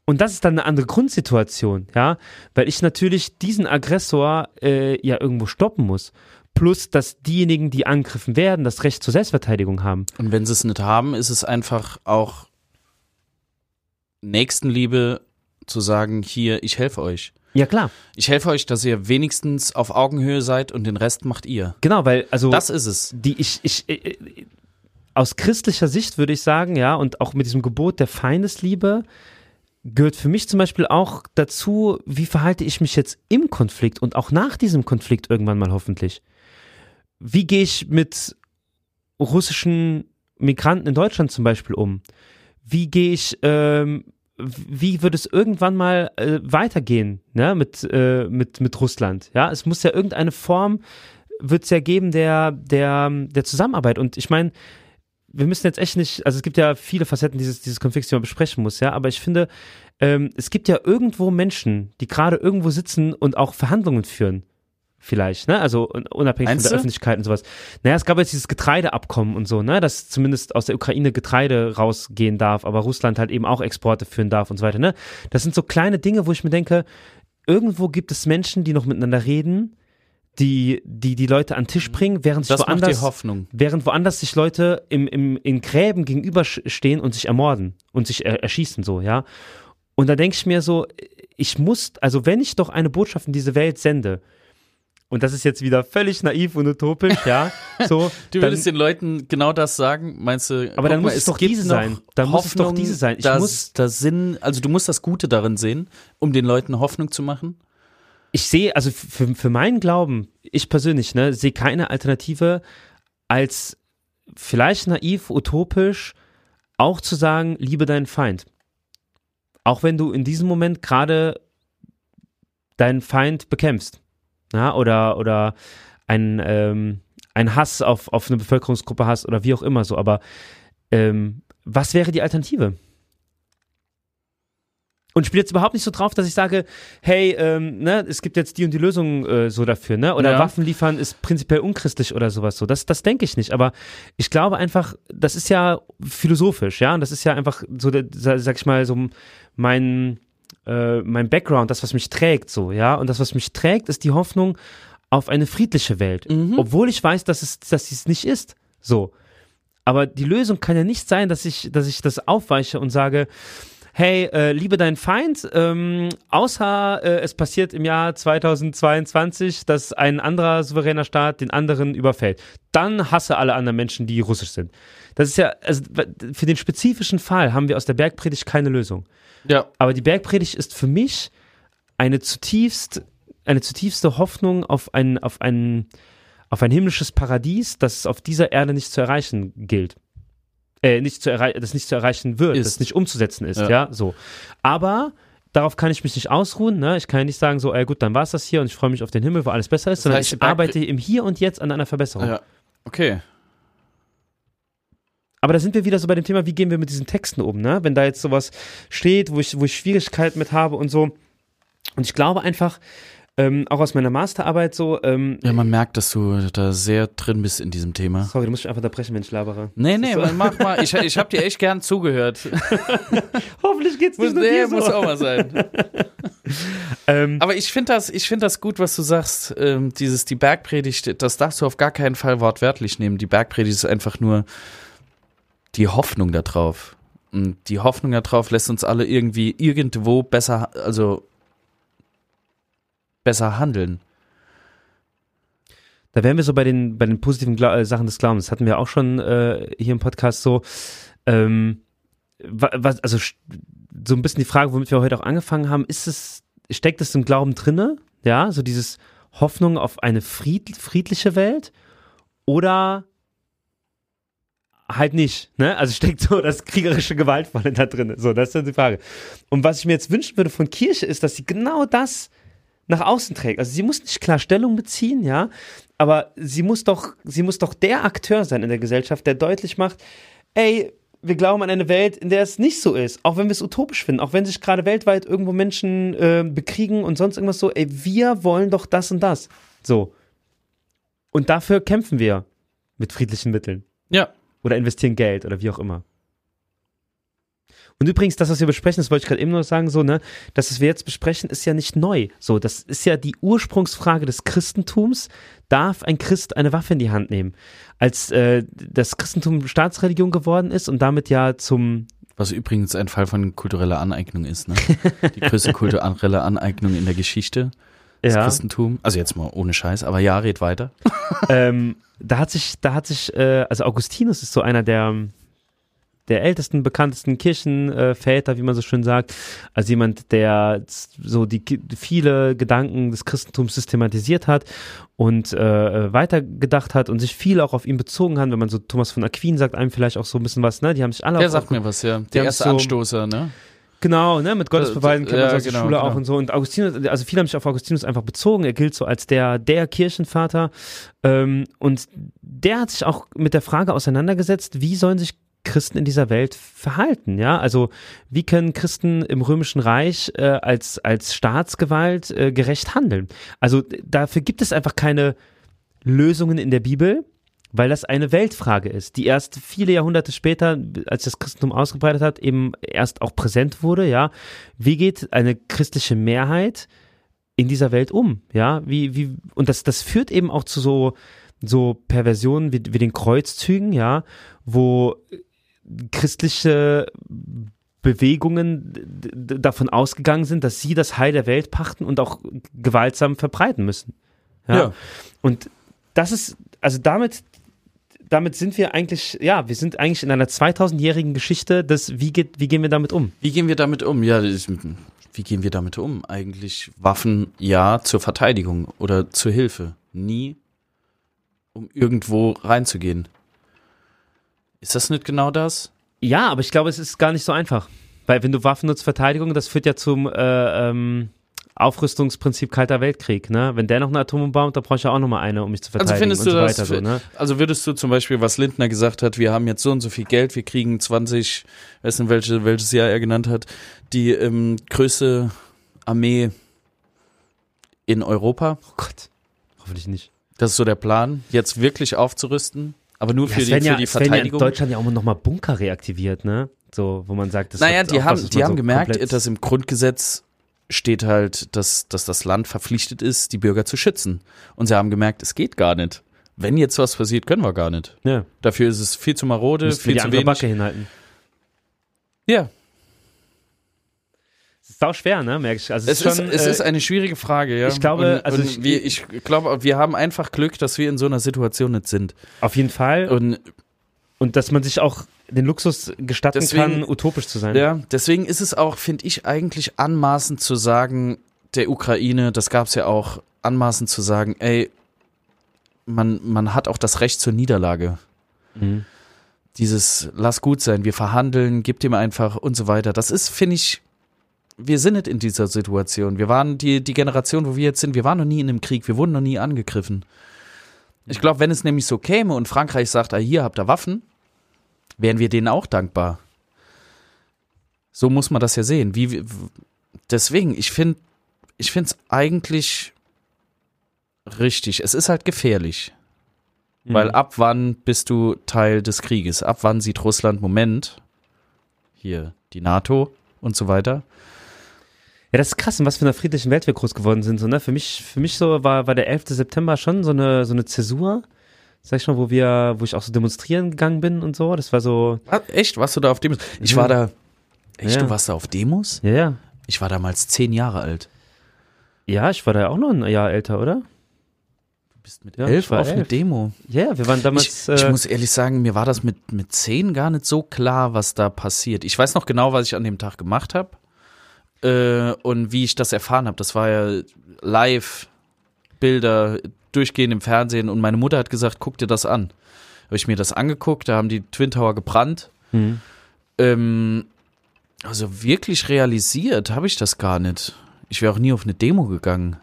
Und das ist dann eine andere Grundsituation, ja, weil ich natürlich diesen Aggressor äh, ja irgendwo stoppen muss. Plus, dass diejenigen, die angegriffen werden, das Recht zur Selbstverteidigung haben. Und wenn sie es nicht haben, ist es einfach auch Nächstenliebe zu sagen, hier, ich helfe euch. Ja, klar. Ich helfe euch, dass ihr wenigstens auf Augenhöhe seid und den Rest macht ihr. Genau, weil, also. Das ist es. die ich, ich, äh, aus christlicher Sicht würde ich sagen, ja, und auch mit diesem Gebot der Feindesliebe gehört für mich zum Beispiel auch dazu, wie verhalte ich mich jetzt im Konflikt und auch nach diesem Konflikt irgendwann mal hoffentlich. Wie gehe ich mit russischen Migranten in Deutschland zum Beispiel um? Wie gehe ich, ähm, wie wird es irgendwann mal äh, weitergehen ne, mit, äh, mit, mit Russland? Ja, es muss ja irgendeine Form, wird es ja geben der, der, der Zusammenarbeit. Und ich meine, wir müssen jetzt echt nicht, also es gibt ja viele Facetten dieses, dieses Konflikts, die man besprechen muss, ja, aber ich finde, ähm, es gibt ja irgendwo Menschen, die gerade irgendwo sitzen und auch Verhandlungen führen. Vielleicht, ne? Also un- unabhängig Meinst von der? Öffentlichkeit und sowas. Naja, es gab jetzt dieses Getreideabkommen und so, ne? Dass zumindest aus der Ukraine Getreide rausgehen darf, aber Russland halt eben auch Exporte führen darf und so weiter, ne? Das sind so kleine Dinge, wo ich mir denke, irgendwo gibt es Menschen, die noch miteinander reden, die die, die Leute an den Tisch bringen, während sich Das macht woanders Hoffnung. während woanders sich Leute im, im, in Gräben gegenüberstehen und sich ermorden und sich er, erschießen, so, ja. Und da denke ich mir so, ich muss, also wenn ich doch eine Botschaft in diese Welt sende, und das ist jetzt wieder völlig naiv und utopisch, ja, [laughs] so. Du dann- würdest den Leuten genau das sagen, meinst du? Aber dann mal, muss es doch diese sein. Dann muss es doch Hoffnung, diese sein. Ich da, muss- da Sinn, also du musst das Gute darin sehen, um den Leuten Hoffnung zu machen. Ich sehe, also für, für meinen Glauben, ich persönlich, ne, sehe keine Alternative als vielleicht naiv, utopisch, auch zu sagen, liebe deinen Feind. Auch wenn du in diesem Moment gerade deinen Feind bekämpfst. Ja, oder, oder ein, ähm, ein Hass auf, auf eine Bevölkerungsgruppe hast oder wie auch immer so. Aber ähm, was wäre die Alternative? Und ich bin jetzt überhaupt nicht so drauf, dass ich sage, hey, ähm, ne, es gibt jetzt die und die Lösung äh, so dafür, ne? Oder Ja. Waffen liefern ist prinzipiell unchristlich oder sowas so. Das, das denke ich nicht. Aber ich glaube einfach, das ist ja philosophisch, ja. Und das ist ja einfach so, sag ich mal, so mein, äh, mein Background, das, was mich trägt, so, ja. Und das, was mich trägt, ist die Hoffnung auf eine friedliche Welt. Obwohl ich weiß, dass es, dass es nicht ist. So. Aber die Lösung kann ja nicht sein, dass ich, dass ich das aufweiche und sage, hey, äh, liebe deinen Feind, ähm, außer äh, es passiert im Jahr 2022, dass ein anderer souveräner Staat den anderen überfällt. Dann hasse alle anderen Menschen, die russisch sind. Das ist ja, also für den spezifischen Fall haben wir aus der Bergpredigt keine Lösung. Ja. Aber die Bergpredigt ist für mich eine zutiefst, eine zutiefste Hoffnung auf ein, auf ein, auf ein himmlisches Paradies, das es auf dieser Erde nicht zu erreichen gilt. Äh, nicht zu erreichen, das nicht zu erreichen wird, Ist. das nicht umzusetzen ist, Ja. ja, so. Aber darauf kann ich mich nicht ausruhen, ne? Ich kann ja nicht sagen, so, ey, gut, dann war's das hier und ich freue mich auf den Himmel, wo alles besser ist, sondern heißt, ich arbeite im Hier und Jetzt an einer Verbesserung. ja. Okay. Aber da sind wir wieder so bei dem Thema, wie gehen wir mit diesen Texten um, ne? Wenn da jetzt sowas steht, wo ich, wo ich Schwierigkeiten mit habe und so. Und ich glaube einfach, ähm, auch aus meiner Masterarbeit so, ähm, Ja, man merkt, dass du da sehr drin bist in diesem Thema. sorry, du musst mich einfach unterbrechen, wenn ich labere. Nee, nee, mach mal. Ich, ich habe dir echt gern zugehört. [laughs] Hoffentlich geht's Muss, nicht nur nee, dir so. muss auch mal sein. [laughs] Ähm, Aber ich finde das, ich finde das gut, was du sagst. Ähm, dieses, die Bergpredigt, das darfst du auf gar keinen Fall wortwörtlich nehmen. Die Bergpredigt ist einfach nur die Hoffnung darauf. Und die Hoffnung darauf lässt uns alle irgendwie irgendwo besser, also besser handeln. Da wären wir so bei den, bei den positiven Gla äh, Sachen des Glaubens. Das hatten wir auch schon äh, hier im Podcast so. Ähm, wa- was, also so ein bisschen die Frage, womit wir heute auch angefangen haben, ist es, steckt es im Glauben drinne? Ja, so dieses Hoffnung auf eine fried, friedliche Welt oder halt nicht, ne? Also steckt so das kriegerische Gewaltvolle da drin. So, das ist dann die Frage. Und was ich mir jetzt wünschen würde von Kirche ist, dass sie genau das nach außen trägt. Also sie muss nicht klar Stellung beziehen, ja, aber sie muss doch, sie muss doch der Akteur sein in der Gesellschaft, der deutlich macht, ey, wir glauben an eine Welt, in der es nicht so ist, auch wenn wir es utopisch finden, auch wenn sich gerade weltweit irgendwo Menschen äh, bekriegen und sonst irgendwas so, ey, wir wollen doch das und das. So. Und dafür kämpfen wir mit friedlichen Mitteln Ja. oder investieren Geld oder wie auch immer. Und übrigens, das, was wir besprechen, das wollte ich gerade eben noch sagen, so, ne, das, was wir jetzt besprechen, ist ja nicht neu. So, das ist ja die Ursprungsfrage des Christentums. Darf ein Christ eine Waffe in die Hand nehmen? Als äh, das Christentum Staatsreligion geworden ist und damit ja zum Was übrigens ein Fall von kultureller Aneignung ist, ne? Die größte [laughs] kulturelle Aneignung in der Geschichte des ja, Christentum. Also jetzt mal ohne Scheiß, aber ja, red weiter. ähm, da hat sich, da hat sich, äh, also Augustinus ist so einer der der ältesten, bekanntesten Kirchenväter, wie man so schön sagt. Also jemand, der so die viele Gedanken des Christentums systematisiert hat und äh, weitergedacht hat und sich viel auch auf ihn bezogen hat. Wenn man so Thomas von Aquin sagt einem vielleicht auch so ein bisschen was, ne? Die haben sich alle Der auch sagt mir was, ja. Der erste so- Anstoßer, ne? Genau, ne, mit Gottesbeweisen Äh, kennt man ja, aus der genau, Schule auch genau. und so. Und Augustinus, also viele haben sich auf Augustinus einfach bezogen. Er gilt so als der, der Kirchenvater. Ähm, und der hat sich auch mit der Frage auseinandergesetzt, wie sollen sich Christen in dieser Welt verhalten, ja? Also, wie können Christen im Römischen Reich äh, als, als Staatsgewalt äh, gerecht handeln? Also, dafür gibt es einfach keine Lösungen in der Bibel, weil das eine Weltfrage ist, die erst viele Jahrhunderte später, als das Christentum ausgebreitet hat, eben erst auch präsent wurde, ja. Wie geht eine christliche Mehrheit in dieser Welt um, ja? Wie, wie, und das, das führt eben auch zu so, so Perversionen wie, wie den Kreuzzügen, ja, wo christliche Bewegungen davon ausgegangen sind, dass sie das Heil der Welt pachten und auch gewaltsam verbreiten müssen. Ja. Ja. Und das ist, also damit, damit sind wir eigentlich, ja, wir sind eigentlich in einer 2000-jährigen Geschichte des, wie geht, wie gehen wir damit um? Wie gehen wir damit um? Ja, ist, wie gehen wir damit um? Eigentlich Waffen ja zur Verteidigung oder zur Hilfe. Nie, um irgendwo reinzugehen. Ist das nicht genau das? Ja, aber ich glaube, es ist gar nicht so einfach. Weil wenn du Waffen nutzt, Verteidigung, das führt ja zum äh, ähm, Aufrüstungsprinzip Kalter Weltkrieg. Ne? Wenn der noch eine Atombombe baut, da brauche ich ja auch nochmal eine, um mich zu verteidigen Also findest und du so das, weiter. So, ne? also würdest du zum Beispiel, was Lindner gesagt hat, wir haben jetzt so und so viel Geld, wir kriegen 20, weiß nicht, welche, welches Jahr er genannt hat, die ähm, größte Armee in Europa. Oh Gott, hoffentlich nicht. Das ist so der Plan, jetzt wirklich aufzurüsten, aber nur für, es die, für ja, die werden ja in Verteidigung. Deutschland ja auch nochmal Bunker reaktiviert, ne? So, wo man sagt, das naja, die haben, was, die haben so gemerkt, dass im Grundgesetz steht halt, dass, dass das Land verpflichtet ist, die Bürger zu schützen. Und sie haben gemerkt, es geht gar nicht. Wenn jetzt was passiert, können wir gar nicht. ja, Dafür ist es viel zu marode, müssen wir viel zu wenig. Backe hinhalten. Ja, sau schwer, ne? Merke ich. Also es, ist, schon, es äh, ist eine schwierige Frage, ja. ich glaube, und, also und ich- wir, ich glaube, wir haben einfach Glück, dass wir in so einer Situation nicht sind. auf jeden Fall. Und Und dass man sich auch den Luxus gestatten Deswegen- kann, utopisch zu sein. ja, deswegen ist es auch, finde ich, eigentlich anmaßend zu sagen, der Ukraine, das gab es ja auch, anmaßend zu sagen, ey, man, man hat auch das Recht zur Niederlage. Mhm. Dieses, lass gut sein, wir verhandeln, gib ihm einfach und so weiter. Das ist, finde ich, wir sind nicht in dieser Situation. Wir waren die, die Generation, wo wir jetzt sind, wir waren noch nie in einem Krieg, wir wurden noch nie angegriffen. Ich glaube, wenn es nämlich so käme und Frankreich sagt, ah, hier habt ihr Waffen, wären wir denen auch dankbar. So muss man das ja sehen. Wie, deswegen, ich finde, ich finde es eigentlich richtig. Es ist halt gefährlich. Weil ab wann bist du Teil des Krieges? Ab wann sieht Russland, Moment, hier die NATO und so weiter? Ja, das ist krass, in was für einer friedlichen Welt wir groß geworden sind. So, ne? Für mich, für mich so war, war der 11. September schon so eine, so eine Zäsur, sag ich mal, wo wir, wo ich auch so demonstrieren gegangen bin und so. Das war so, Ah, echt? Warst du da auf Demos? Ich Ja. war da. Echt, Ja. du warst da auf Demos? ja, ja. Ich war damals zehn Jahre alt. Ja, ich war da auch noch ein Jahr älter, oder? Du bist mit Ja, elf ich auf eine elf. Demo. Ja, ja, wir waren damals. Ich, ich äh, muss ehrlich sagen, mir war das mit, mit zehn gar nicht so klar, was da passiert. Ich weiß noch genau, was ich an dem Tag gemacht habe äh, und wie ich das erfahren habe. Das war ja live, Bilder, durchgehend im Fernsehen und meine Mutter hat gesagt, guck dir das an. Habe ich mir das angeguckt, da haben die Twin Tower gebrannt. hm. Ähm, also wirklich realisiert habe ich das gar nicht. Ich wäre auch nie auf eine Demo gegangen.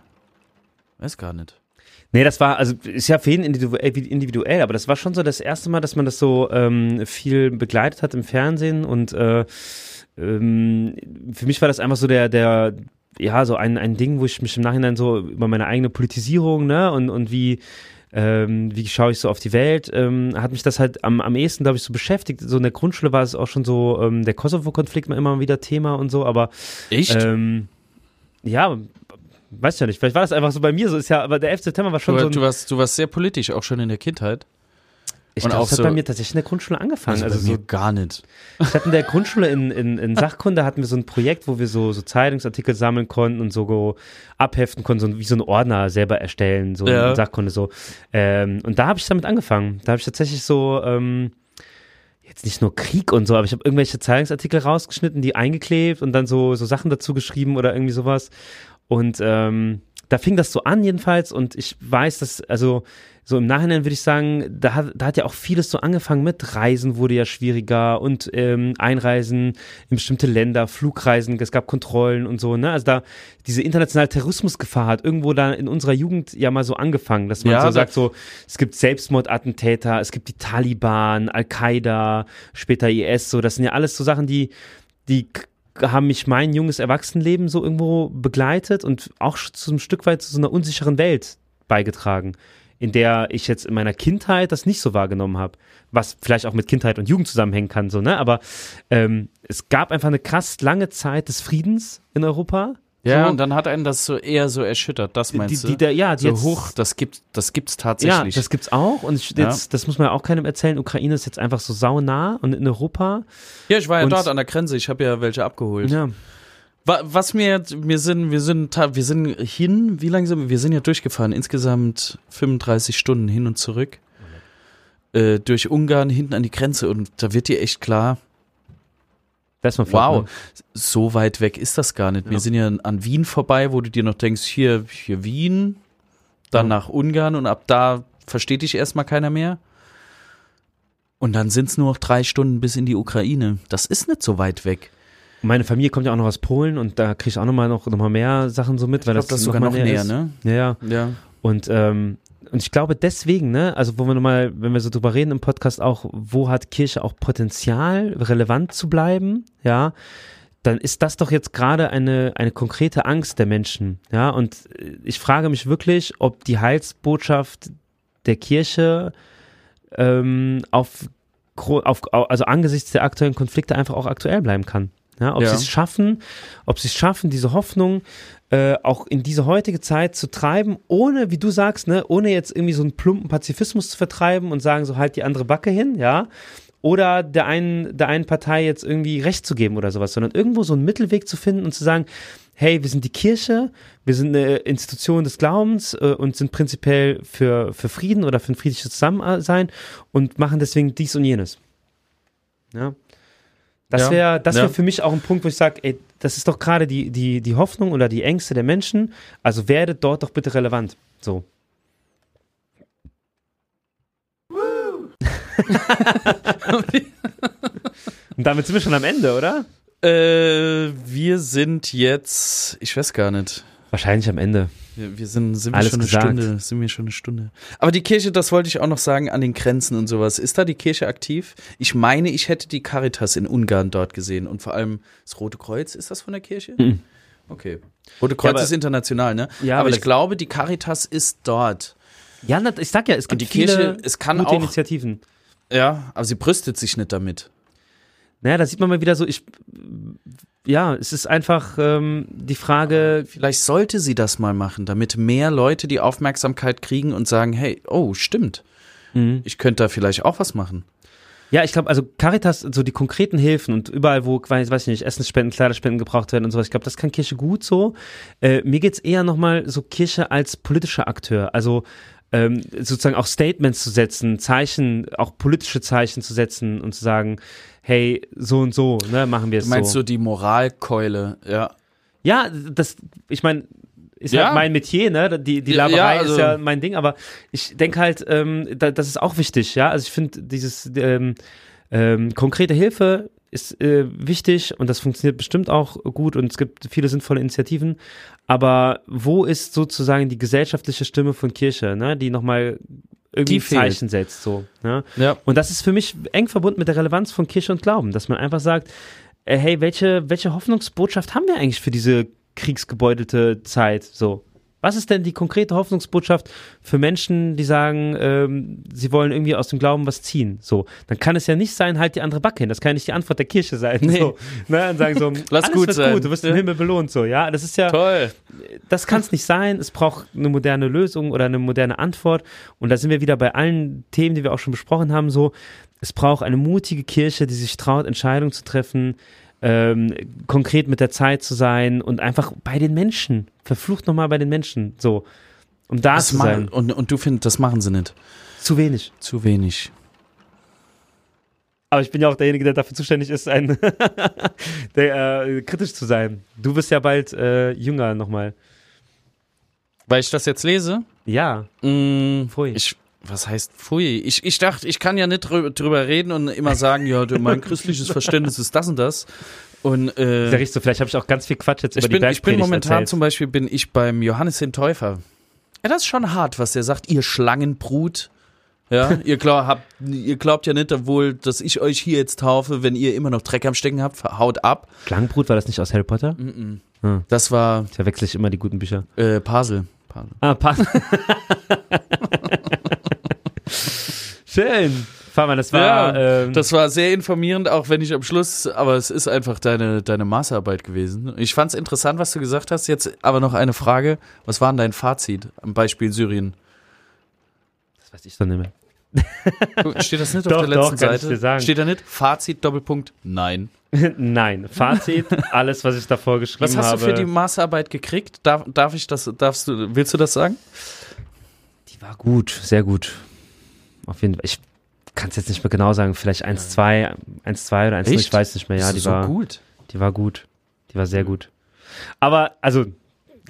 Weiß gar nicht. Nee, das war, also ist ja für jeden individuell, individuell, aber das war schon so das erste Mal, dass man das so ähm, viel begleitet hat im Fernsehen und äh, ähm, für mich war das einfach so der, der, ja, so ein, ein Ding, wo ich mich im Nachhinein so über meine eigene Politisierung, ne, und, und wie, ähm, wie schaue ich so auf die Welt, ähm, hat mich das halt am, am ehesten, glaube ich, so beschäftigt. So in der Grundschule war es auch schon so, ähm, der Kosovo-Konflikt war immer wieder Thema und so, aber Echt? ähm, ja, weiß ja nicht, vielleicht war das einfach so bei mir so, ist ja, aber der 11. September war schon du, so ein, du, warst, du warst sehr politisch, auch schon in der Kindheit. Ich glaube, das hat so- bei mir tatsächlich in der Grundschule angefangen. Also, bei mir so, gar nicht. ich hatte in der Grundschule in, in, in Sachkunde hatten wir so ein Projekt, wo wir so, so Zeitungsartikel sammeln konnten und so go- abheften konnten, so wie so einen Ordner selber erstellen, so Ja. in Sachkunde so. Ähm, und da habe ich damit angefangen. Da habe ich tatsächlich so ähm, jetzt nicht nur Krieg und so, aber ich habe irgendwelche Zeitungsartikel rausgeschnitten, die eingeklebt und dann so so Sachen dazu geschrieben oder irgendwie sowas. Und ähm, da fing das so an jedenfalls und ich weiß, dass, also so im Nachhinein würde ich sagen, da hat, da hat ja auch vieles so angefangen mit Reisen wurde ja schwieriger und ähm, Einreisen in bestimmte Länder, Flugreisen, es gab Kontrollen und so, ne? Also da diese internationale Terrorismusgefahr hat irgendwo da in unserer Jugend ja mal so angefangen, dass man Ja, so sagt, so, es gibt Selbstmordattentäter, es gibt die Taliban, Al-Qaida, später IS, so, das sind ja alles so Sachen, die, die haben mich mein junges Erwachsenenleben so irgendwo begleitet und auch sch- zu einem Stück weit zu so einer unsicheren Welt beigetragen, in der ich jetzt in meiner Kindheit das nicht so wahrgenommen habe, was vielleicht auch mit Kindheit und Jugend zusammenhängen kann, so, ne? Aber ähm, es gab einfach eine krass lange Zeit des Friedens in Europa. Ja, so, und dann hat einen das so eher so erschüttert, das meinst die, die, du? der, ja, die so jetzt, hoch, das gibt das gibt's Ja, tatsächlich. das gibt's auch. Und ich, Ja. jetzt, das muss man ja auch keinem erzählen. Ukraine ist jetzt einfach so saunah und in Europa. Ja, ich war ja dort an der Grenze, ich habe ja welche abgeholt. Ja. Wa- Was mir jetzt, wir sind, wir sind, wir sind hin, wie lange sind wir? Wir sind ja durchgefahren, insgesamt 35 Stunden hin und zurück. Äh, durch Ungarn hinten an die Grenze und da wird dir echt klar, flott, wow, ne? so weit weg ist das gar nicht. Wir Ja. sind ja an Wien vorbei, wo du dir noch denkst, hier, hier Wien, dann Ja. nach Ungarn und ab da versteht dich erstmal keiner mehr. Und dann sind es nur noch drei Stunden bis in die Ukraine. Das ist nicht so weit weg. Meine Familie kommt ja auch noch aus Polen und da kriege ich auch nochmal noch, noch mal mehr Sachen so mit, weil Ich glaub, das, das ist sogar mal noch näher, ist. ne? Ja, ja. Ja. Und, ähm, und ich glaube deswegen, ne, also wo wir nochmal, wenn wir so drüber reden im Podcast auch, wo hat Kirche auch Potenzial, relevant zu bleiben, ja, dann ist das doch jetzt gerade eine, eine konkrete Angst der Menschen, ja, und äh, ich frage mich wirklich, ob die Heilsbotschaft der Kirche ähm, auf, auf, au- also angesichts der aktuellen Konflikte einfach auch aktuell bleiben kann. Ja, ob Ja. sie es schaffen, ob sie es schaffen, diese Hoffnung äh, auch in diese heutige Zeit zu treiben, ohne, wie du sagst, ne, ohne jetzt irgendwie so einen plumpen Pazifismus zu vertreiben und sagen, so halt die andere Backe hin, ja, oder der einen, der einen Partei jetzt irgendwie Recht zu geben oder sowas, sondern irgendwo so einen Mittelweg zu finden und zu sagen, hey, wir sind die Kirche, wir sind eine Institution des Glaubens äh, und sind prinzipiell für, für Frieden oder für ein friedliches Zusammensein und machen deswegen dies und jenes. Ja. Das wäre das Ja. wär für mich auch ein Punkt, wo ich sage, ey, das ist doch gerade die, die, die Hoffnung oder die Ängste der Menschen. Also werdet dort doch bitte relevant. So. [laughs] Und damit sind wir schon am Ende, oder? Äh, wir sind jetzt, ich weiß gar nicht. Wahrscheinlich am Ende. Wir, wir sind, sind wir schon eine gesagt. Stunde, sind wir schon eine Stunde. Aber die Kirche, das wollte ich auch noch sagen, an den Grenzen und sowas. Ist da die Kirche aktiv? Ich meine, ich hätte die Caritas in Ungarn dort gesehen und vor allem das Rote Kreuz, ist das von der Kirche? Mhm. Okay. Rote Kreuz aber- ist international, ne? Ja, aber aber ich glaube, die Caritas ist dort. Ja, ich sag ja, es gibt die viele Kirche, es kann gute auch- Initiativen. Ja, aber sie brüstet sich nicht damit. Naja, da sieht man mal wieder so, ich, ja, es ist einfach ähm, die Frage, Vielleicht sollte sie das mal machen, damit mehr Leute die Aufmerksamkeit kriegen und sagen, hey, oh, stimmt. Mhm. Ich könnte da vielleicht auch was machen. Ja, ich glaube, also Caritas, so die konkreten Hilfen und überall, wo, weiß, weiß ich nicht, Essensspenden, Kleiderspenden gebraucht werden und sowas, ich glaube, das kann Kirche gut so. Äh, mir geht's eher nochmal so Kirche als politischer Akteur, also ähm, sozusagen auch Statements zu setzen, Zeichen, auch politische Zeichen zu setzen und zu sagen, hey, so und so, ne, machen wir es Du meinst so. so die Moralkeule, ja. Ja, das, ich meine, ist Ja. halt mein Metier, ne? Die, die Laberei ja, also- ist ja mein Ding, aber ich denke halt, ähm, da, das ist auch wichtig, ja. Also ich finde dieses ähm, ähm, konkrete Hilfe ist äh, wichtig und das funktioniert bestimmt auch gut und es gibt viele sinnvolle Initiativen. Aber wo ist sozusagen die gesellschaftliche Stimme von Kirche, ne? Die nochmal irgendwie fehlt. Zeichen setzt, so. Ne? Ja. Und das ist für mich eng verbunden mit der Relevanz von Kirche und Glauben, dass man einfach sagt, äh, hey, welche, welche Hoffnungsbotschaft haben wir eigentlich für diese kriegsgebeutelte Zeit? So. Was ist denn die konkrete Hoffnungsbotschaft für Menschen, die sagen, ähm, sie wollen irgendwie aus dem Glauben was ziehen? So, dann kann es ja nicht sein, halt die andere Backe hin. Das kann ja nicht die Antwort der Kirche sein. Nee. So, ne? Und sagen so, [laughs] Lass alles gut sein. gut, du wirst im Ja. Himmel belohnt. So, ja, das ist ja, Toll. das kann es nicht sein. Es braucht eine moderne Lösung oder eine moderne Antwort. Und da sind wir wieder bei allen Themen, die wir auch schon besprochen haben. So, es braucht eine mutige Kirche, die sich traut, Entscheidungen zu treffen, ähm, konkret mit der Zeit zu sein und einfach bei den Menschen, verflucht nochmal bei den Menschen, so, um da Das zu sein. und, und du findest, das machen sie nicht. Zu wenig. Zu wenig. Aber ich bin ja auch derjenige, der dafür zuständig ist, ein [laughs] der, äh, kritisch zu sein. Du bist ja bald äh, jünger nochmal. Weil ich das jetzt lese? Ja, Mm, Pfui. Ich, was heißt pfui? Ich, ich dachte, ich kann ja nicht drü drüber reden und immer sagen, ja, du, mein [laughs] christliches Verständnis ist das und das. Und äh, richtig so. Vielleicht habe ich auch ganz viel Quatsch jetzt ich über die bin, ich bin momentan erzählt. zum Beispiel bin ich beim Johannes den Täufer. Ja, das ist schon hart, was der sagt. Ihr Schlangenbrut. Ja, ihr, glaub, habt, ihr glaubt ja nicht wohl, dass ich euch hier jetzt taufe, wenn ihr immer noch Dreck am Stecken habt. Haut ab. Schlangenbrut, war das nicht aus Harry Potter? Das war Da wechsle ich immer die guten Bücher. äh, Pasel. Pasel. Ah, passt. [laughs] Schön. Fahr mal, das war. Ja, ähm, Das war sehr informierend, auch wenn ich am Schluss, aber es ist einfach deine, deine Masterarbeit gewesen. Ich fand es interessant, was du gesagt hast. Jetzt aber noch eine Frage. Was war denn dein Fazit am Beispiel Syrien? das weiß ich doch nicht mehr. Steht das nicht Doch, auf der doch, letzten ich Seite? dir sagen. Steht da nicht? Fazit, Doppelpunkt, nein. [laughs] Nein, Fazit, alles, was ich davor geschrieben Was hast habe. du für die Masterarbeit gekriegt? Darf, darf ich das, darfst du, willst du das sagen? Die war gut, sehr gut. Auf jeden Fall. Ich kann es jetzt nicht mehr genau sagen, vielleicht 1-2, 1-2 oder 1-0, ich weiß nicht mehr. Ja, die so war, gut. die war gut. Die war sehr gut. Aber, also,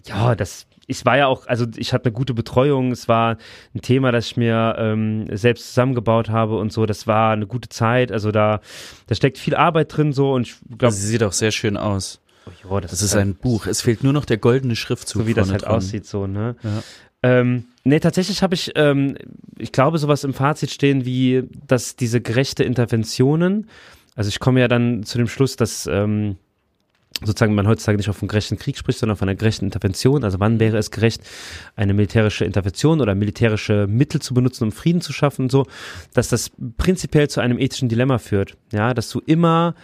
ja, das, ich war ja auch, also ich hatte eine gute Betreuung, es war ein Thema, das ich mir ähm, selbst zusammengebaut habe und so, das war eine gute Zeit, also da, da steckt viel Arbeit drin so und ich glaube, Sie sieht auch sehr schön aus. oh, Das ist ein Buch. Es fehlt nur noch der goldene Schriftzug so wie das halt dran. aussieht, so, ne? Ja. Ähm, nee, tatsächlich habe ich, ähm, ich glaube, sowas im Fazit stehen wie, dass diese gerechte Interventionen, also ich komme ja dann zu dem Schluss, dass ähm, sozusagen man heutzutage nicht auf einen gerechten Krieg spricht, sondern von einer gerechten Intervention. Also wann wäre es gerecht, eine militärische Intervention oder militärische Mittel zu benutzen, um Frieden zu schaffen und so, dass das prinzipiell zu einem ethischen Dilemma führt. Ja, dass du immer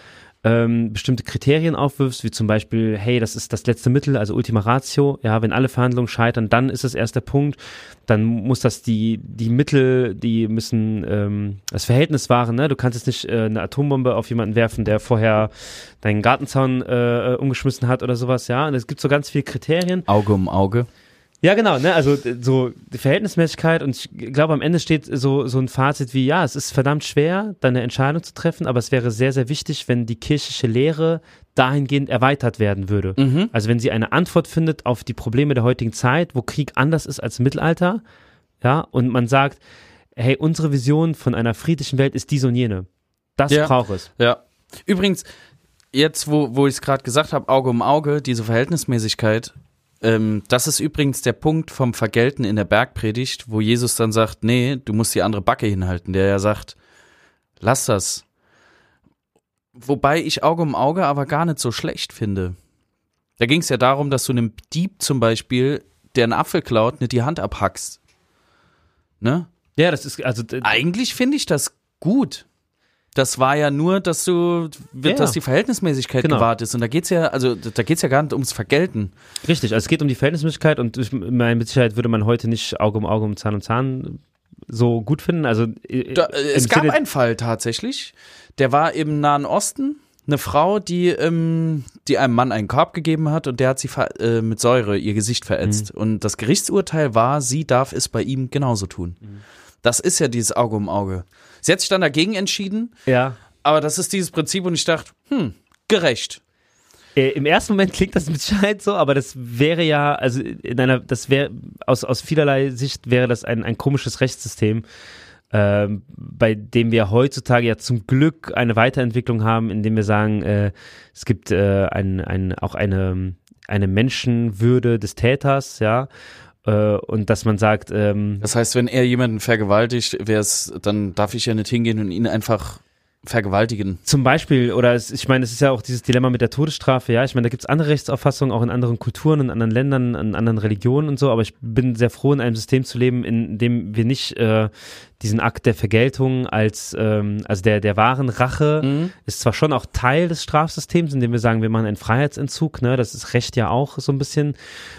ähm, bestimmte Kriterien aufwirfst, wie zum Beispiel, hey, das ist das letzte Mittel, also Ultima Ratio, ja, wenn alle Verhandlungen scheitern, dann ist es erst der Punkt, dann muss das die, die Mittel, die müssen ähm, das Verhältnis wahren, ne? Du kannst jetzt nicht äh, eine Atombombe auf jemanden werfen, der vorher deinen Gartenzaun äh, umgeschmissen hat oder sowas, ja. Und es gibt so ganz viele Kriterien. Auge um Auge. Ja, genau, ne? Also so die Verhältnismäßigkeit und ich glaube, am Ende steht so, so ein Fazit wie, ja, es ist verdammt schwer, da eine Entscheidung zu treffen, aber es wäre sehr, sehr wichtig, wenn die kirchliche Lehre dahingehend erweitert werden würde. Mhm. Also wenn sie eine Antwort findet auf die Probleme der heutigen Zeit, wo Krieg anders ist als im Mittelalter, ja, und man sagt, hey, unsere Vision von einer friedlichen Welt ist diese und jene. Das Ja. braucht es. Ja. Übrigens, jetzt, wo, wo ich es gerade gesagt habe, Auge um Auge, diese Verhältnismäßigkeit, ähm, das ist übrigens der Punkt vom Vergelten in der Bergpredigt, wo Jesus dann sagt, nee, du musst die andere Backe hinhalten, der ja sagt, lass das. Wobei ich Auge um Auge aber gar nicht so schlecht finde. Da ging es ja darum, dass du einem Dieb zum Beispiel, der einen Apfel klaut, nicht die Hand abhackst. Ne? Ja, das ist, also, Eigentlich finde ich das gut. Das war ja nur, dass du, Ja. dass die Verhältnismäßigkeit Genau. gewahrt ist. Und da geht's ja, also da geht's ja gar nicht ums Vergelten. richtig. Also es geht um die Verhältnismäßigkeit und ich meine, mit Sicherheit würde man heute nicht Auge um Auge um Zahn um Zahn so gut finden. Also Da, es gab Sinne- einen Fall tatsächlich, der war im Nahen Osten. Eine Frau, die, ähm, die einem Mann einen Korb gegeben hat und der hat sie äh, mit Säure ihr Gesicht verätzt. Mhm. Und das Gerichtsurteil war, sie darf es bei ihm genauso tun. Mhm. Das ist ja dieses Auge um Auge. Sie hat sich dann dagegen entschieden, ja. aber das ist dieses Prinzip und ich dachte, hm, gerecht. Äh, Im ersten Moment klingt das mit Sicherheit so, aber das wäre ja, also in einer, das wäre, aus, aus vielerlei Sicht wäre das ein, ein komisches Rechtssystem, ähm, bei dem wir heutzutage ja zum Glück eine Weiterentwicklung haben, indem wir sagen, äh, es gibt äh, ein, ein, auch eine, eine Menschenwürde des Täters, ja, äh, und dass man sagt, ähm, Das heißt, wenn er jemanden vergewaltigt, wär's, dann darf ich ja nicht hingehen und ihn einfach vergewaltigen. Zum Beispiel, oder es, ich meine, es ist ja auch dieses Dilemma mit der Todesstrafe, ja. Ich meine, da gibt es andere Rechtsauffassungen, auch in anderen Kulturen, in anderen Ländern, in anderen Religionen und so, aber ich bin sehr froh, in einem System zu leben, in dem wir nicht äh, diesen Akt der Vergeltung als, ähm, also der, der wahren Rache Mhm. ist zwar schon auch Teil des Strafsystems, indem wir sagen, wir machen einen Freiheitsentzug, ne, das ist Recht ja auch so ein bisschen,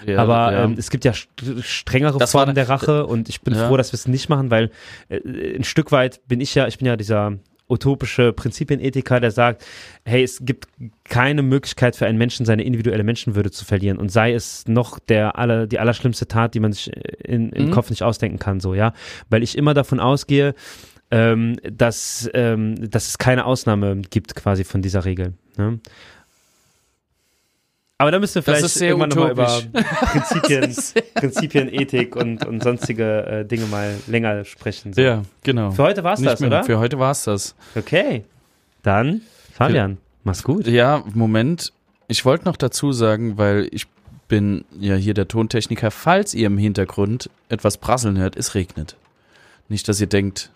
Ja, aber ja. Ähm, es gibt ja st- strengere Das Formen der Rache und ich bin Ja. froh, dass wir es nicht machen, weil äh, ein Stück weit bin ich ja, ich bin ja dieser utopische Prinzipienethiker, der sagt, hey, es gibt keine Möglichkeit für einen Menschen, seine individuelle Menschenwürde zu verlieren und sei es noch der aller, die allerschlimmste Tat, die man sich in, im Mhm. Kopf nicht ausdenken kann, so, ja, weil ich immer davon ausgehe, ähm, dass, ähm, dass es keine Ausnahme gibt quasi von dieser Regel. Ne? Aber da müssen wir vielleicht irgendwann nochmal über. [laughs] Prinzipien, [laughs] Prinzipien, Ethik und, und sonstige äh, Dinge mal länger sprechen. So. Ja, genau. Für heute war's Nicht das, mehr. oder? Für heute war's das. Okay. Dann, Fabian, mach's gut. Ja, Moment. Ich wollte noch dazu sagen, weil ich bin ja hier der Tontechniker, falls ihr im Hintergrund etwas prasseln hört, es regnet. Nicht, dass ihr denkt,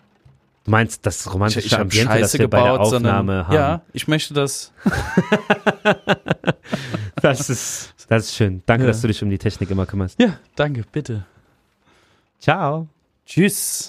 Du meinst das ich, romantische ich habe Ambiente, das Scheiße wir bei der gebaut, Aufnahme sondern haben? ja, ich möchte das. [laughs] Das ist, das ist schön. Danke, Ja. dass du dich um die Technik immer kümmerst. Ja, danke, bitte. Ciao. Tschüss.